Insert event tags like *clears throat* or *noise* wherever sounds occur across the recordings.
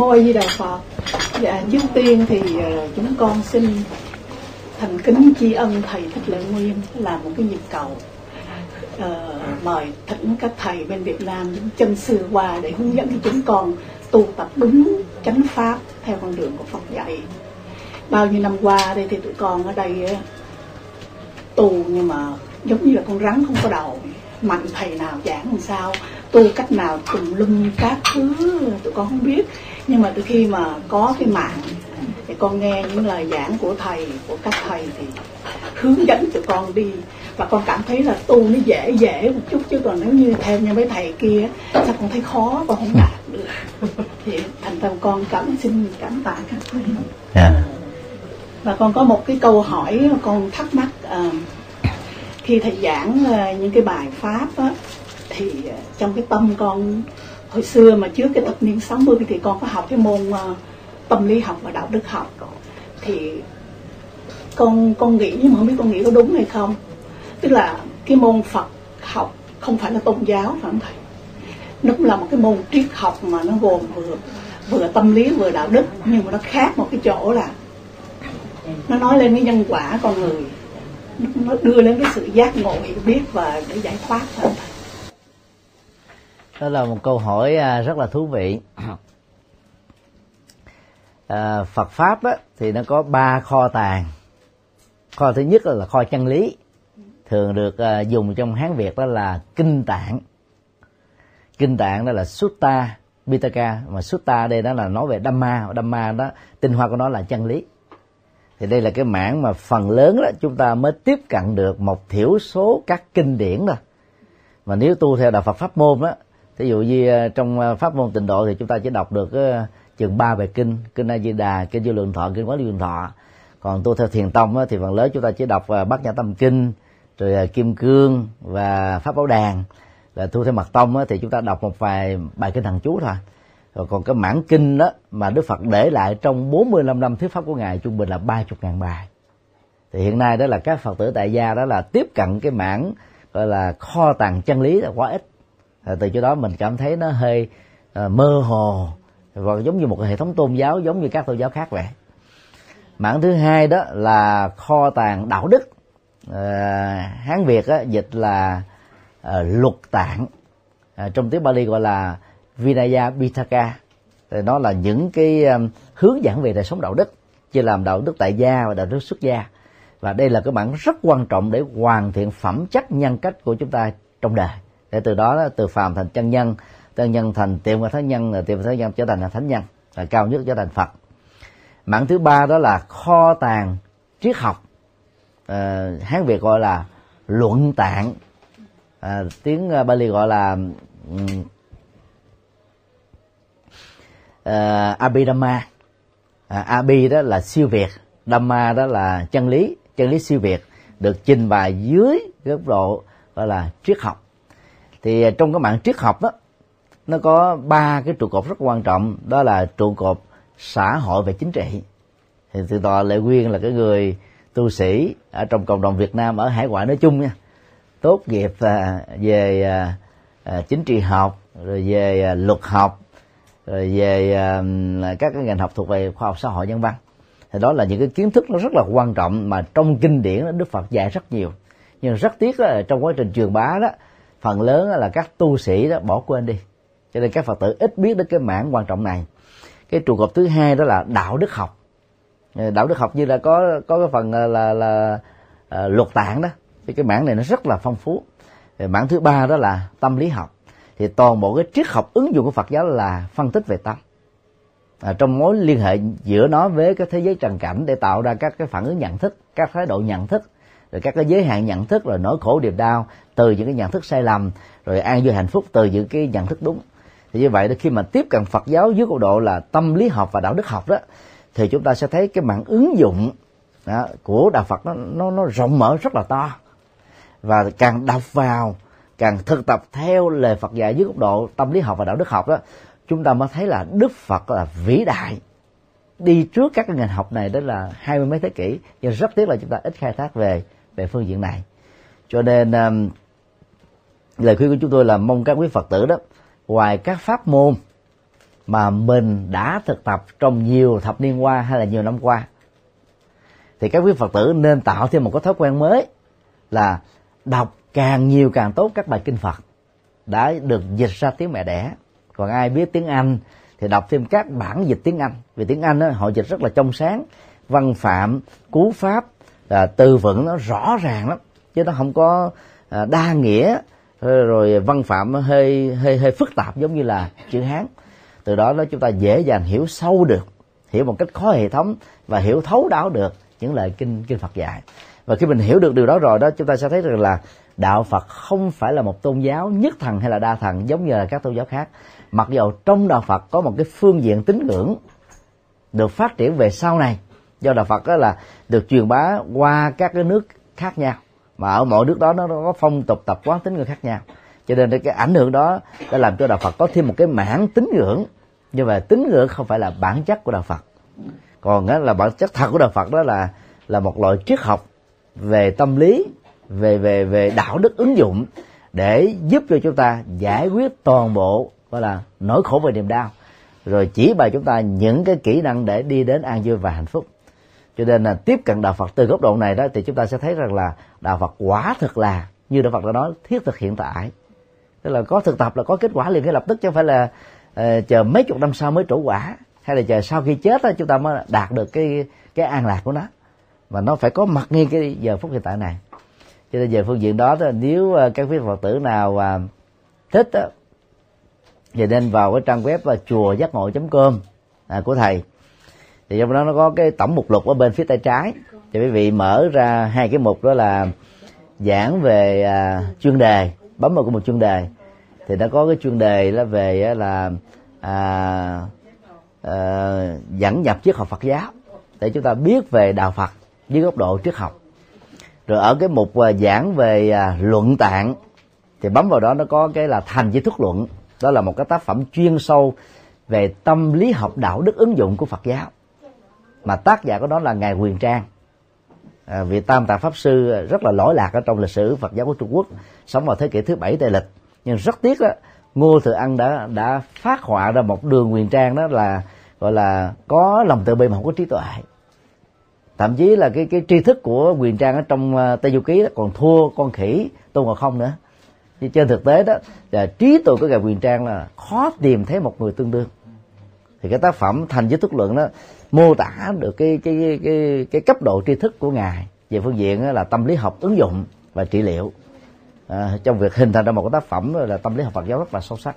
Môi Di Đà Phật Dạ trước tiên thì uh, chúng con xin thành kính tri ân Thầy Thích Lệ Nguyên là một cái nhịp cầu uh, mời thỉnh các thầy bên Việt Nam chân sư qua để hướng dẫn cho chúng con tu tập đúng chánh pháp theo con đường của Phật dạy. Bao nhiêu năm qua đây thì tụi con ở đây uh, tu nhưng mà giống như là con rắn không có đầu. Mạnh thầy nào giảng làm sao tu cách nào tùm lum các thứ tụi con không biết nhưng mà từ khi mà có cái mạng thì con nghe những lời giảng của thầy của các thầy thì hướng dẫn tụi con đi và con cảm thấy là tu nó dễ dễ một chút chứ còn nếu như theo như mấy thầy kia sao con thấy khó con không đạt được *laughs* thì thành tâm con cảm xin cảm tạ các thầy yeah. Dạ. và con có một cái câu hỏi con thắc mắc uh, khi thầy giảng uh, những cái bài pháp á, thì uh, trong cái tâm con hồi xưa mà trước cái thập niên 60 thì con có học cái môn uh, tâm lý học và đạo đức học. Thì con con nghĩ nhưng mà không biết con nghĩ có đúng hay không. Tức là cái môn Phật học không phải là tôn giáo phải không thầy? Nó cũng là một cái môn triết học mà nó gồm vừa vừa tâm lý vừa đạo đức nhưng mà nó khác một cái chỗ là nó nói lên cái nhân quả con người. Nó đưa lên cái sự giác ngộ hiểu biết và để giải thoát phải không thầy? Đó là một câu hỏi à, rất là thú vị. À, Phật pháp á, thì nó có ba kho tàng. Kho thứ nhất là kho chân lý thường được à, dùng trong hán việt đó là kinh tạng. Kinh tạng đó là sutta pitaka mà sutta đây đó là nói về dhamma dhamma đó tinh hoa của nó là chân lý. Thì đây là cái mảng mà phần lớn đó chúng ta mới tiếp cận được một thiểu số các kinh điển thôi. Mà nếu tu theo đạo Phật pháp môn đó ví dụ như ờ, trong ờ, pháp môn tịnh độ thì chúng ta chỉ đọc được ờ, chừng ba bài kinh kinh a di đà, kinh vô lượng thọ, kinh quán lượng thọ. Còn tu theo thiền tông thì phần lớn chúng ta chỉ đọc bát nhã tâm kinh, rồi kim cương và pháp bảo đàn. Là tu theo mặt tông thì chúng ta đọc một vài bài kinh thần chú thôi. Rồi còn cái mảng kinh đó, mà Đức Phật để lại trong 45 năm thuyết pháp của ngài, trung bình là ba chục ngàn bài. Thì hiện nay đó là các Phật tử tại gia đó là tiếp cận cái mảng gọi là kho tàng chân lý là quá ít à, từ chỗ đó mình cảm thấy nó hơi à, mơ hồ và giống như một hệ thống tôn giáo giống như các tôn giáo khác vậy. Mảng thứ hai đó là kho tàng đạo đức. À, hán việt á, dịch là à, luật tạng. À, trong tiếng bali gọi là vinaya pitaka thì nó là những cái hướng dẫn về đời sống đạo đức chia làm đạo đức tại gia và đạo đức xuất gia. Và đây là cái bản rất quan trọng để hoàn thiện phẩm chất nhân cách của chúng ta trong đời để từ đó từ phàm thành chân nhân chân nhân thành tiệm và thánh nhân là tiệm và thánh nhân trở thành là thánh nhân là cao nhất trở thành phật. Mảng thứ ba đó là kho tàng triết học. À, hán việt gọi là luận tạng. À, tiếng ờ, bali gọi là um, uh, abhidhamma. À, abi đó là siêu việt dhamma đó là chân lý chân lý siêu việt được trình bày dưới góc độ gọi là triết học thì à, trong cái mạng triết học đó, nó có ba cái trụ cột rất quan trọng. Đó là trụ cột xã hội và chính trị. Thì từ tòa lệ quyên là cái người tu sĩ ở trong cộng đồng Việt Nam ở hải ngoại nói chung nha. Tốt nghiệp à, về à, chính trị học, rồi về luật học, rồi về các cái ngành học thuộc về khoa học xã hội nhân văn. Thì đó là những cái kiến thức nó rất là quan trọng mà trong kinh điển Đức Phật dạy rất nhiều. Nhưng rất tiếc là trong quá trình truyền bá đó phần lớn là các tu sĩ đó bỏ quên đi. Cho nên các phật tử ít biết đến cái mảng quan trọng này. Cái trụ cột thứ hai đó là đạo đức học. Ờ, đạo đức học như là có có cái phần ờ, là là, là uh, luật tạng đó. Thì cái mảng này nó rất là phong phú. Thì mảng thứ ba đó là tâm lý học. Thì toàn bộ cái triết học ứng dụng của Phật giáo là phân tích về tâm. À, trong mối liên hệ giữa nó với cái thế giới trần cảnh để tạo ra các cái phản ứng nhận thức các thái độ nhận thức rồi các cái giới hạn nhận thức rồi nỗi khổ điệp đau từ những cái nhận thức sai lầm rồi an vui hạnh phúc từ những cái nhận thức đúng. Thì như vậy đó khi mà tiếp cận Phật giáo dưới góc độ là tâm lý học và đạo đức học đó thì chúng ta sẽ thấy cái mạng ứng dụng đó, của đạo Phật nó nó nó rộng mở rất là to. Và càng đọc vào càng thực tập theo lời Phật dạy dưới góc độ tâm lý học và đạo đức học đó chúng ta mới thấy là Đức Phật là vĩ đại. Đi trước các cái ngành học này đó là hai mươi mấy thế kỷ nhưng rất tiếc là chúng ta ít khai thác về về phương diện này. Cho nên um, lời khuyên của chúng tôi là mong các quý phật tử đó ngoài các pháp môn mà mình đã thực tập trong nhiều thập niên qua hay là nhiều năm qua thì các quý phật tử nên tạo thêm một cái thói quen mới là đọc càng nhiều càng tốt các bài kinh phật đã được dịch ra tiếng mẹ đẻ. Còn ai biết tiếng anh thì đọc thêm các bản dịch tiếng anh. Vì tiếng anh đó, họ dịch rất là trong sáng văn phạm cú pháp là từ vựng nó rõ ràng lắm, chứ nó không có à, đa nghĩa, rồi văn phạm hơi hơi hơi phức tạp giống như là chữ hán. Từ đó đó chúng ta dễ dàng hiểu sâu được, hiểu một cách khó hệ thống và hiểu thấu đáo được những lời kinh kinh Phật dạy. Và khi mình hiểu được điều đó rồi đó, chúng ta sẽ thấy rằng là đạo Phật không phải là một tôn giáo nhất thần hay là đa thần giống như là các tôn giáo khác. Mặc dù trong đạo Phật có một cái phương diện tín ngưỡng được phát triển về sau này, do đạo Phật đó là được truyền bá qua các cái nước khác nhau. Mà ở mỗi nước đó nó có phong tục, tập quán tín ngưỡng khác nhau. Cho nên cái ảnh hưởng đó đã làm cho đạo Phật có thêm một cái mảng tín ngưỡng. Nhưng mà tín ngưỡng không phải là bản chất của đạo Phật. Còn là bản chất thật của đạo Phật đó là là một loại triết học về tâm lý, về về về đạo đức ứng dụng để giúp cho chúng ta giải quyết toàn bộ, gọi là, nỗi khổ và niềm đau. Rồi chỉ bày chúng ta những cái kỹ năng để đi đến an vui và hạnh phúc cho nên là tiếp cận đạo Phật từ góc độ này đó thì chúng ta sẽ thấy rằng là đạo Phật quả thực là như đạo Phật đã nói thiết thực hiện tại. Tức là có thực tập là có kết quả liền ngay lập tức chứ không phải là uh, chờ mấy chục năm sau mới trổ quả. Hay là chờ sau khi chết đó, chúng ta mới đạt được cái cái an lạc của nó. Và nó phải có mặt ngay cái giờ phút hiện tại này. Cho nên về phương diện đó, đó nếu ờ, các quý phật tử nào uh, thích đó, thì nên vào cái trang web là chùa giác ngộ com à, của thầy thì trong đó nó có cái tổng mục lục ở bên phía tay trái. Thì quý vị mở ra hai cái mục đó là giảng về à, chuyên đề bấm vào một chuyên đề. Thì nó có cái chuyên đề là về là à, à, dẫn nhập triết học Phật giáo. Để chúng ta biết về đạo Phật dưới góc độ triết học. Rồi ở cái mục à, giảng về à, luận tạng thì bấm vào đó nó có cái là thành với thức luận. Đó là một cái tác phẩm chuyên sâu về tâm lý học đạo đức ứng dụng của Phật giáo mà tác giả của nó là ngài Quyền Trang. À, vị tam tạng pháp sư rất là lỗi lạc ở trong lịch sử Phật giáo của Trung Quốc sống vào thế kỷ thứ bảy tây lịch. Nhưng rất tiếc đó Ngô Thừa Ân đã đã phát họa ra một đường Quyền Trang đó là gọi là có lòng từ bi mà không có trí tuệ. Thậm chí là cái cái tri thức của Quyền Trang ở trong à, Tây Du Ký đó còn thua con khỉ Tôn Ngộ Không nữa. Nhưng trên thực tế đó là trí tuệ của ngài Quyền Trang là khó tìm thấy một người tương đương. Thì cái tác phẩm thành với thức luận đó mô tả được cái cái cái cái cấp độ tri thức của ngài. Về phương diện là tâm lý học ứng dụng và trị liệu. À, trong việc hình thành ra một cái tác phẩm là tâm lý học Phật giáo rất là sâu sắc.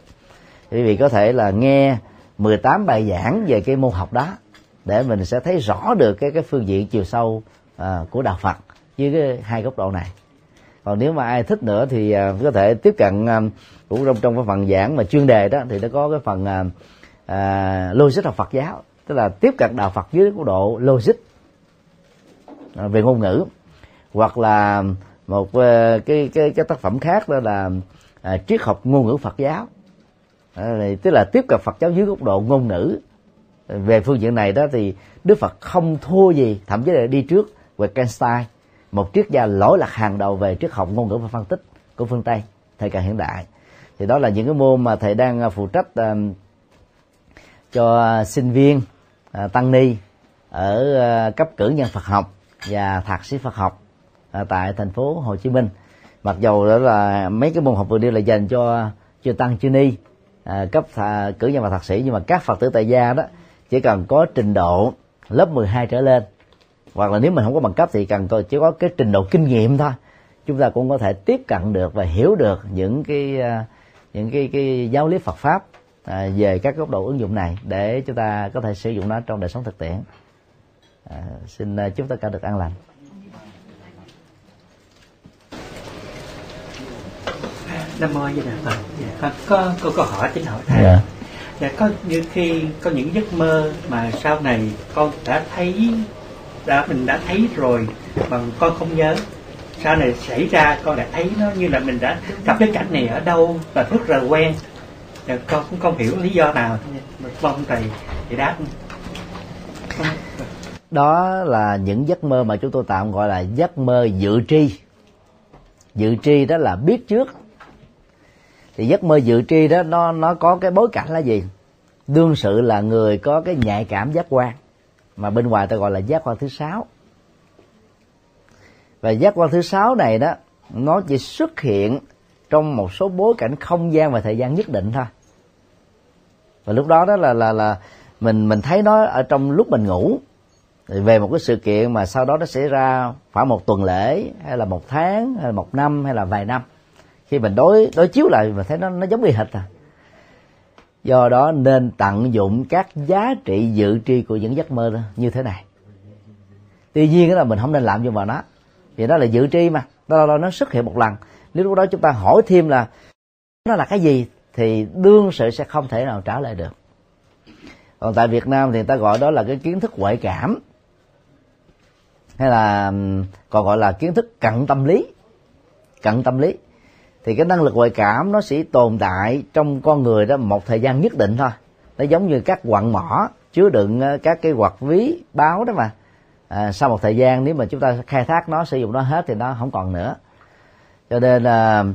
Quý vị có thể là nghe 18 bài giảng về cái môn học đó để mình sẽ thấy rõ được cái cái phương diện chiều sâu à, của đạo Phật với cái hai góc độ này. Còn nếu mà ai thích nữa thì à, có thể tiếp cận à, cũng trong trong cái phần giảng mà chuyên đề đó thì nó có cái phần à, à, logic học Phật giáo tức là tiếp cận đạo Phật dưới góc độ logic à, về ngôn ngữ. Hoặc là một ờ, cái cái cái tác phẩm khác đó là à, triết học ngôn ngữ Phật giáo. À, tức là tiếp cận Phật giáo dưới góc độ ngôn ngữ. Về phương diện này đó thì Đức Phật không thua gì thậm chí là đi trước Wittgenstein một triết gia lỗi lạc hàng đầu về triết học ngôn ngữ và phân tích của phương Tây thời kỳ hiện đại. Thì đó là những cái môn mà thầy đang à, phụ trách uh, cho sinh viên. À, tăng ni ở à, cấp cử nhân Phật học và thạc sĩ Phật học à, tại thành phố Hồ Chí Minh. Mặc dầu đó là mấy cái môn học vừa nêu là dành cho chưa tăng chưa ni à, cấp thà, cử nhân và thạc sĩ nhưng mà các phật tử tại gia đó chỉ cần có trình độ lớp 12 trở lên hoặc là nếu mình không có bằng cấp thì cần có chỉ có cái trình độ kinh nghiệm thôi. Chúng ta cũng có thể tiếp cận được và hiểu được những cái những cái cái giáo lý Phật pháp à, về các góc độ ứng dụng này để chúng ta có thể sử dụng nó trong đời sống thực tiễn à, xin à, chúc tất cả được an lành Nam mô Di Đà Phật. Dạ, có có câu hỏi tính hỏi thầy. Dạ. dạ có như khi có những giấc mơ mà sau này con đã thấy đã mình đã thấy rồi mà con không nhớ sau này xảy ra con đã thấy nó như là mình đã gặp cái cảnh này ở đâu và rất là quen dạ, con cũng không hiểu lý do nào. Mong thầy thì đáp. Đó là những giấc mơ mà chúng tôi tạm gọi là giấc mơ dự tri. Dự tri đó là biết trước. Thì giấc mơ dự tri đó nó nó có cái bối cảnh là gì? Đương sự là người có cái nhạy cảm giác quan mà bên ngoài ta gọi là giác quan thứ sáu. Và giác quan thứ sáu này đó nó chỉ xuất hiện trong một số bối cảnh không gian và thời gian nhất định thôi. Và lúc đó đó là là là mình mình thấy nó ở trong lúc mình ngủ. Về một cái sự kiện mà sau đó nó xảy ra khoảng một tuần lễ, hay là một tháng, hay là một năm, hay là vài năm. Khi mình đối đối chiếu lại, mình thấy nó nó giống y hệt à. Do đó nên tận dụng các giá trị dự tri của những giấc mơ đó như thế này. Tuy nhiên đó là mình không nên làm vô vào nó. Vì đó là dự tri mà. Đó là nó xuất hiện một lần nếu lúc đó chúng ta hỏi thêm là nó là cái gì? Thì đương sự sẽ không thể nào trả lời được. Còn tại Việt Nam thì người ta gọi đó là cái kiến thức ngoại cảm. Hay là còn gọi là kiến thức cận tâm lý. Cận tâm lý. Thì cái năng lực ngoại cảm nó sẽ tồn tại trong con người đó một thời gian nhất định thôi. Nó giống như các quặng mỏ chứa đựng các cái quạt ví báo đó mà. À, sau một thời gian nếu mà chúng ta khai thác nó sử dụng nó hết thì nó không còn nữa cho nên là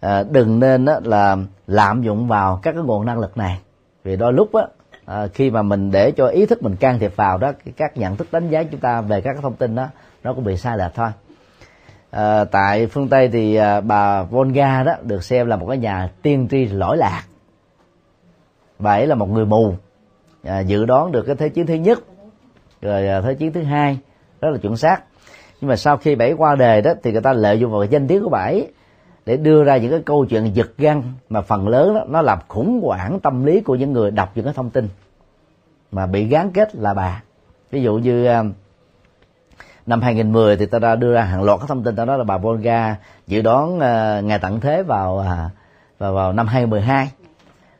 à, đừng nên á, là lạm dụng vào các cái nguồn năng lực này. Vì đôi lúc á, à, khi mà mình để cho ý thức mình can thiệp vào đó các nhận thức đánh giá chúng ta về các cái thông tin đó nó cũng bị sai lệch thôi. À, tại phương tây thì à, bà Volga đó được xem là một cái nhà tiên tri lỗi lạc. Bà ấy là một người mù à, dự đoán được cái thế chiến thứ nhất rồi à, thế chiến thứ hai rất là chuẩn xác nhưng mà sau khi bảy qua đề đó thì người ta lợi dụng vào cái danh tiếng của bảy để đưa ra những cái câu chuyện giật gân mà phần lớn đó nó làm khủng hoảng tâm lý của những người đọc những cái thông tin mà bị gán kết là bà. Ví dụ như à, năm 2010 thì ta đã đưa ra hàng loạt các thông tin ta nói là bà Volga dự đoán uh, ngày tận thế vào uh, vào vào năm 2012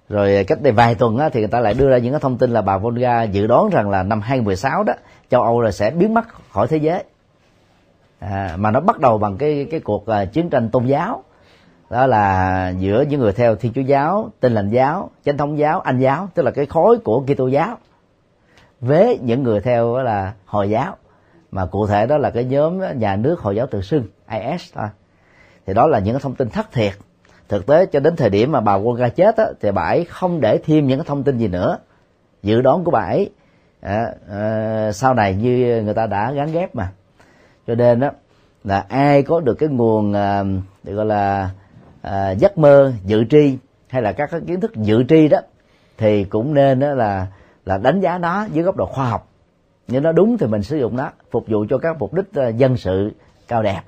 rồi cách đây vài tuần á, thì người ta lại đưa ra những cái thông tin là bà Volga dự đoán rằng là năm 2016 đó châu Âu là sẽ biến mất khỏi thế giới à, mà nó bắt đầu bằng cái cái cuộc uh, chiến tranh tôn giáo. Đó là giữa những người theo thiên chúa giáo tin lành giáo chánh thống giáo anh giáo tức là cái khối của kitô giáo với những người theo là hồi giáo. Mà cụ thể đó là cái nhóm nhà nước hồi giáo tự xưng is thôi. Thì đó là những thông tin thất thiệt. Thực tế cho đến thời điểm mà bà quân ra chết á, thì bà ấy không để thêm những thông tin gì nữa. Dự đoán của bà ấy à, à, sau này như người ta đã gắn ghép mà cho nên đó là ai có được cái nguồn à, được gọi là à, giấc mơ dự tri hay là các cái kiến thức dự tri đó thì cũng nên đó là là đánh giá nó dưới góc độ khoa học. Nếu nó đúng thì mình sử dụng nó phục vụ cho các mục đích à, dân sự cao đẹp.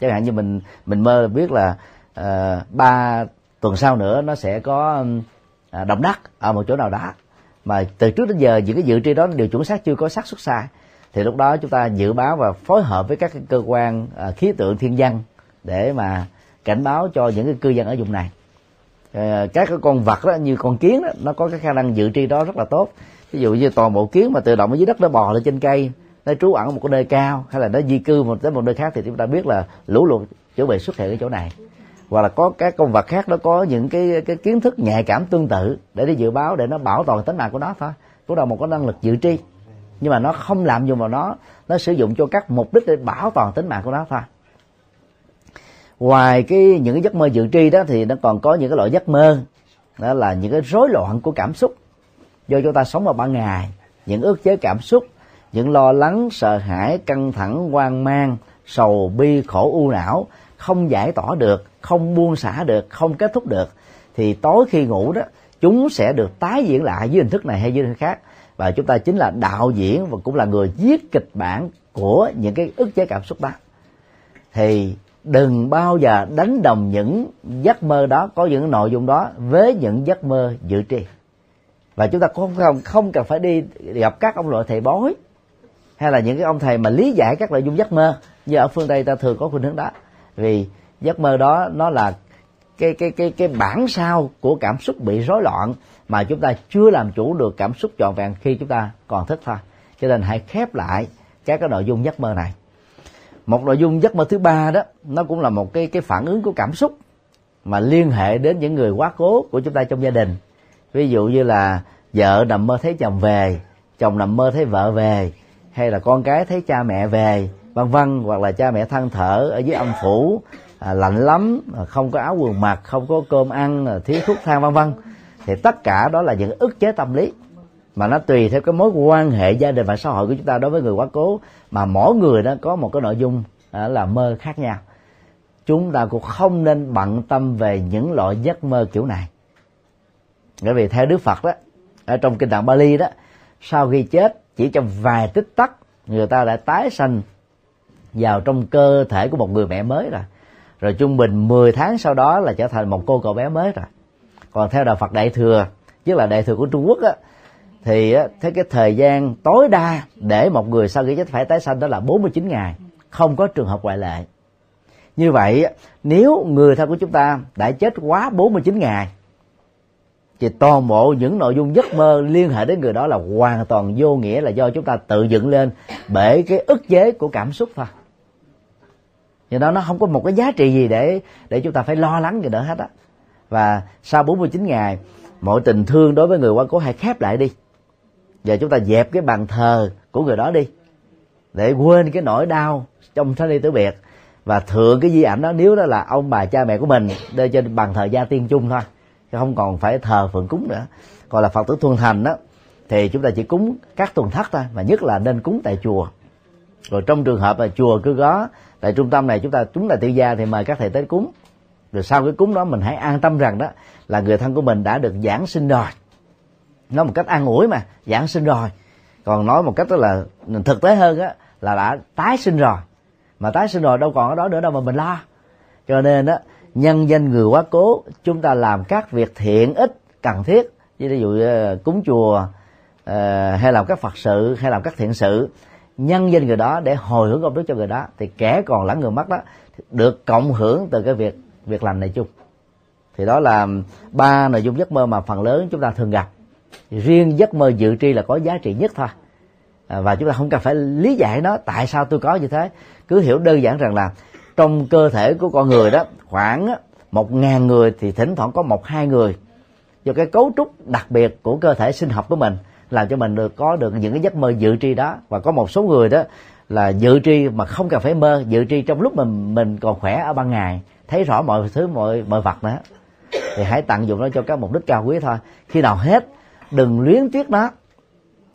Chẳng hạn như mình mình mơ biết là uh, ba tuần sau nữa nó sẽ có uh, động đất ở một chỗ nào đó. Mà từ trước đến giờ những cái dự tri đó đều chuẩn xác chưa có xác suất sai thì lúc đó chúng ta dự báo và phối hợp với các cơ quan à, khí tượng thiên văn để mà cảnh báo cho những cái cư dân ở vùng này. Ờ, các cái con vật đó như con kiến đó, nó có cái khả năng dự tri đó rất là tốt. Ví dụ như toàn bộ kiến mà tự động ở dưới đất nó bò lên trên cây nó trú ẩn ở một cái nơi cao hay là nó di cư một tới một nơi khác thì chúng ta biết là lũ lụt chuẩn bị xuất hiện ở chỗ này. Hoặc là có các con vật khác nó có những cái cái kiến thức nhạy cảm tương tự để đi dự báo để nó bảo toàn tính mạng của nó thôi. Cũng là một cái năng lực dự tri nhưng mà nó không làm dùng vào nó. Nó sử dụng cho các mục đích để bảo toàn tính mạng của nó thôi. Ngoài cái những cái giấc mơ dự tri đó thì nó còn có những cái loại giấc mơ. Đó là những cái rối loạn của cảm xúc. Do chúng ta sống vào ban ngày, những ước chế cảm xúc, những lo lắng, sợ hãi, căng thẳng, hoang mang, sầu, bi, khổ, u não, không giải tỏa được, không buông xả được, không kết thúc được, thì tối khi ngủ đó, chúng sẽ được tái diễn lại dưới hình thức này hay dưới hình thức khác và chúng ta chính là đạo diễn và cũng là người viết kịch bản của những cái ức chế cảm xúc đó. Thì đừng bao giờ đánh đồng những giấc mơ đó, có những nội dung đó với những giấc mơ dự tri và chúng ta cũng không không cần phải đi gặp các ông loại thầy bói hay là những cái ông thầy mà lý giải các nội dung giấc mơ. Như ở phương tây ta thường có khuynh hướng đó. Vì giấc mơ đó nó là cái cái cái cái bản sao của cảm xúc bị rối loạn mà chúng ta chưa làm chủ được cảm xúc trọn vẹn khi chúng ta còn thức thôi cho nên hãy khép lại các cái nội dung giấc mơ này. Một nội dung giấc mơ thứ ba đó nó cũng là một cái cái phản ứng của cảm xúc mà liên hệ đến những người quá cố của chúng ta trong gia đình. Ví dụ như là vợ nằm mơ thấy chồng về chồng nằm mơ thấy vợ về hay là con cái thấy cha mẹ về vân vân hoặc là cha mẹ than thở ở dưới âm phủ à, lạnh lắm à, không có áo quần mặc không có cơm ăn à, thiếu thuốc thang vân vân thì tất cả đó là những ức chế tâm lý. Mà nó tùy theo cái mối quan hệ gia đình và xã hội của chúng ta đối với người quá cố. Mà mỗi người đó có một cái nội dung là mơ khác nhau. Chúng ta cũng không nên bận tâm về những loại giấc mơ kiểu này. Bởi vì theo đức phật đó, ở trong kinh tạng bali đó, sau khi chết, chỉ trong vài tích tắc, người ta đã tái sanh vào trong cơ thể của một người mẹ mới rồi. Rồi trung bình 10 tháng sau đó là trở thành một cô cậu bé mới rồi còn theo đạo Phật đại thừa tức là đại thừa của Trung Quốc á, thì thế cái thời gian tối đa để một người sau khi chết phải tái sanh đó là 49 ngày, không có trường hợp ngoại lệ. Như vậy nếu người thân của chúng ta đã chết quá 49 ngày, thì toàn bộ những nội dung giấc mơ liên hệ đến người đó là hoàn toàn vô nghĩa, là do chúng ta tự dựng lên bởi cái ức chế của cảm xúc thôi. Do đó nó không có một cái giá trị gì để để chúng ta phải lo lắng gì nữa hết á và sau 49 ngày, mọi tình thương đối với người quá cố hãy khép lại đi. Và chúng ta dẹp cái bàn thờ của người đó đi, để quên cái nỗi đau trong tháng đi tử biệt và thượng cái di ảnh đó. Nếu đó là ông bà cha mẹ của mình đưa trên bàn thờ gia tiên chung thôi, chứ không còn phải thờ phượng cúng nữa. Còn là phật tử thuần thành đó, thì chúng ta chỉ cúng các tuần thất thôi và nhất là nên cúng tại chùa. Rồi trong trường hợp là chùa cứ có tại trung tâm này chúng ta, chúng là tự gia thì mời các thầy tới cúng rồi sau cái cúng đó mình hãy an tâm rằng đó là người thân của mình đã được giảng sinh rồi. Nói một cách an ủi mà, giảng sinh rồi. Còn nói một cách đó là thực tế hơn á, là đã tái sinh rồi. Mà tái sinh rồi đâu còn ở đó nữa đâu mà mình lo. Cho nên đó nhân danh người quá cố, chúng ta làm các việc thiện ích, cần thiết. Như ví dụ ờ, cúng chùa ờ, hay làm các phật sự, hay làm các thiện sự. Nhân danh người đó để hồi hướng công đức cho người đó, thì kẻ còn lẫn người mất đó được cộng hưởng từ cái việc việc làm này chung. Thì đó là ba nội dung giấc mơ mà phần lớn chúng ta thường gặp. Riêng giấc mơ dự tri là có giá trị nhất thôi. À, và chúng ta không cần phải lý giải nó, tại sao tôi có như thế. Cứ hiểu đơn giản rằng là trong cơ thể của con người đó, khoảng một ngàn người thì thỉnh thoảng có một hai người. Do cái cấu trúc đặc biệt của cơ thể sinh học của mình làm cho mình được, có được những cái giấc mơ dự tri đó. Và có một số người đó là dự tri mà không cần phải mơ, dự tri trong lúc mình mình còn khỏe ở ban ngày thấy rõ mọi thứ, mọi mọi vật đó, thì hãy tận dụng nó cho các mục đích cao quý thôi. Khi nào hết, đừng luyến tiếc nó,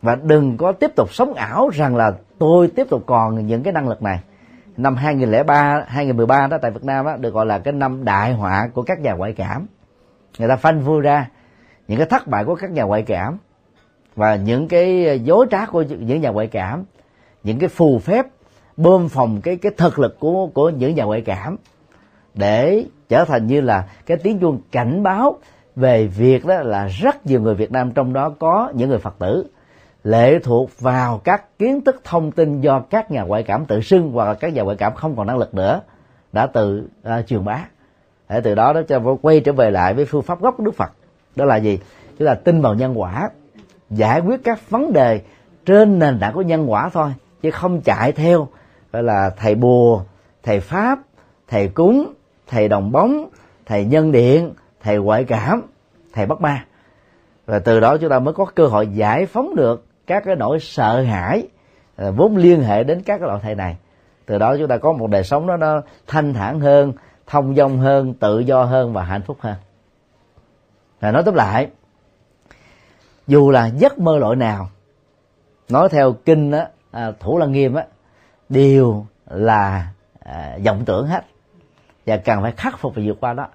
và đừng có tiếp tục sống ảo rằng là tôi tiếp tục còn những cái năng lực này. Năm 2003 2013 đó, tại Việt Nam đó được gọi là cái năm đại họa của các nhà ngoại cảm. Người ta phanh phui ra những cái thất bại của các nhà ngoại cảm và những cái dối trá của những nhà ngoại cảm, những cái phù phép bơm phòng cái cái thực lực của của những nhà ngoại cảm để trở thành như là cái tiếng chuông cảnh báo về việc đó là rất nhiều người Việt Nam trong đó có những người Phật tử lệ thuộc vào các kiến thức thông tin do các nhà ngoại cảm tự xưng hoặc là các nhà ngoại cảm không còn năng lực nữa đã tự uh, à, truyền bá. Để từ đó đó cho quay trở về lại với phương pháp gốc của Đức Phật. Đó là gì? Đó là tin vào nhân quả giải quyết các vấn đề trên nền tảng của nhân quả thôi chứ không chạy theo gọi là thầy bùa thầy pháp thầy cúng thầy đồng bóng thầy nhân điện thầy ngoại cảm thầy bắt ma và từ đó chúng ta mới có cơ hội giải phóng được các cái nỗi sợ hãi ờ, vốn liên hệ đến các cái loại thầy này. Từ đó chúng ta có một đời sống đó nó thanh thản hơn thông dong hơn tự do hơn và hạnh phúc hơn. Và nói tóm lại dù là giấc mơ loại nào nói theo kinh á, à, thủ lăng nghiêm á đều là à, vọng tưởng hết và cần phải khắc phục và vượt qua đó.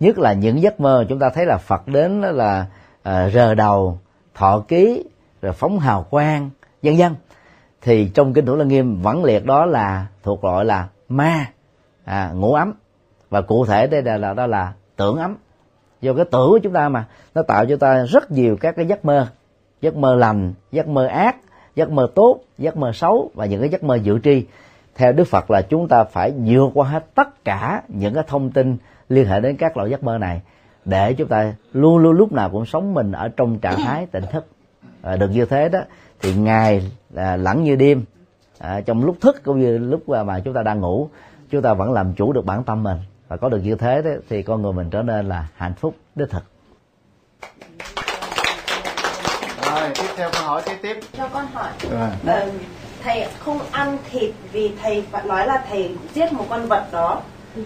Nhất là những giấc mơ chúng ta thấy là phật đến đó là uh, rờ đầu thọ ký rồi phóng hào quang vân vân. Thì trong kinh thủ lăng nghiêm vẫn liệt đó là thuộc loại là ma à, ngủ ấm. Và cụ thể đây là, là đó là tưởng ấm. Do cái tưởng của chúng ta mà nó tạo cho ta rất nhiều các cái giấc mơ. Giấc mơ lành giấc mơ ác giấc mơ tốt giấc mơ xấu và những cái giấc mơ dự tri theo đức phật là chúng ta phải vượt qua hết tất cả những cái thông tin liên hệ đến các loại giấc mơ này để chúng ta luôn luôn lúc nào cũng sống mình ở trong trạng thái tỉnh thức. À, được như thế đó thì ngày à, lẫn như đêm. À, trong lúc thức cũng như lúc mà chúng ta đang ngủ chúng ta vẫn làm chủ được bản tâm mình. Và có được như thế đó, thì con người mình trở nên là hạnh phúc đích thực. Rồi tiếp theo câu hỏi kế tiếp. Cho con hỏi. Rồi. ờ, thầy không ăn thịt vì thầy phải nói là thầy giết một con vật đó.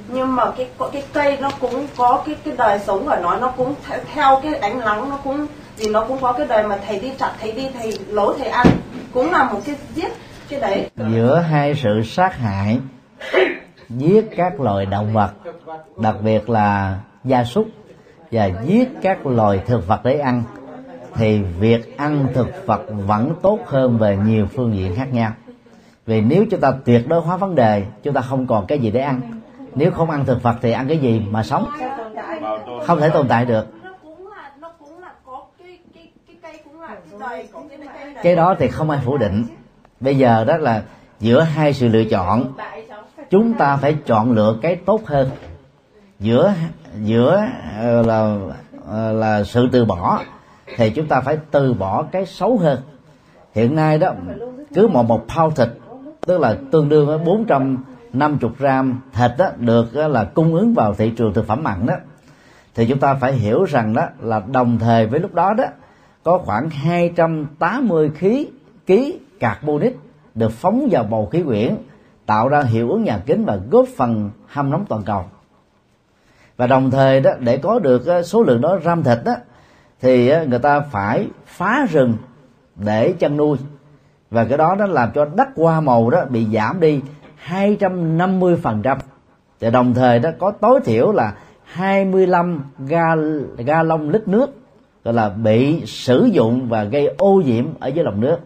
Nhưng mà cái cái cây nó cũng có cái cái đời sống của nó nó cũng theo, cái ánh nắng nó cũng vì nó cũng có cái đời mà thầy đi chặt thầy đi thầy lố thầy ăn cũng là một cái giết cái đấy. Giữa hai sự sát hại giết các loài động vật đặc biệt là gia súc và giết các loài thực vật để ăn thì việc ăn thực vật vẫn tốt hơn về nhiều phương diện khác nhau. Vì nếu chúng ta tuyệt đối hóa vấn đề, chúng ta không còn cái gì để ăn. Nếu không ăn thực vật thì ăn cái gì mà sống? Không thể tồn tại được. Cái đó thì không ai phủ định. Bây giờ đó là giữa hai sự lựa chọn. Chúng ta phải chọn lựa cái tốt hơn. Giữa giữa ờ, là ờ, là sự từ bỏ thì chúng ta phải từ bỏ cái xấu hơn. Hiện nay đó cứ một một phao thịt tức là tương đương với 450 gram thịt đó, được đó là cung ứng vào thị trường thực phẩm mặn đó. Thì chúng ta phải hiểu rằng đó là đồng thời với lúc đó đó có khoảng 280 khí ký carbonic được phóng vào bầu khí quyển tạo ra hiệu ứng nhà kính và góp phần hâm nóng toàn cầu. Và đồng thời đó để có được số lượng đó ram thịt đó thì người ta phải phá rừng để chăn nuôi. Và cái đó nó làm cho đất hoa màu đó bị giảm đi 250 phần trăm. Và đồng thời đó có tối thiểu là 25 ga ga lông lít nước, gọi là bị sử dụng và gây ô nhiễm ở dưới lòng nước.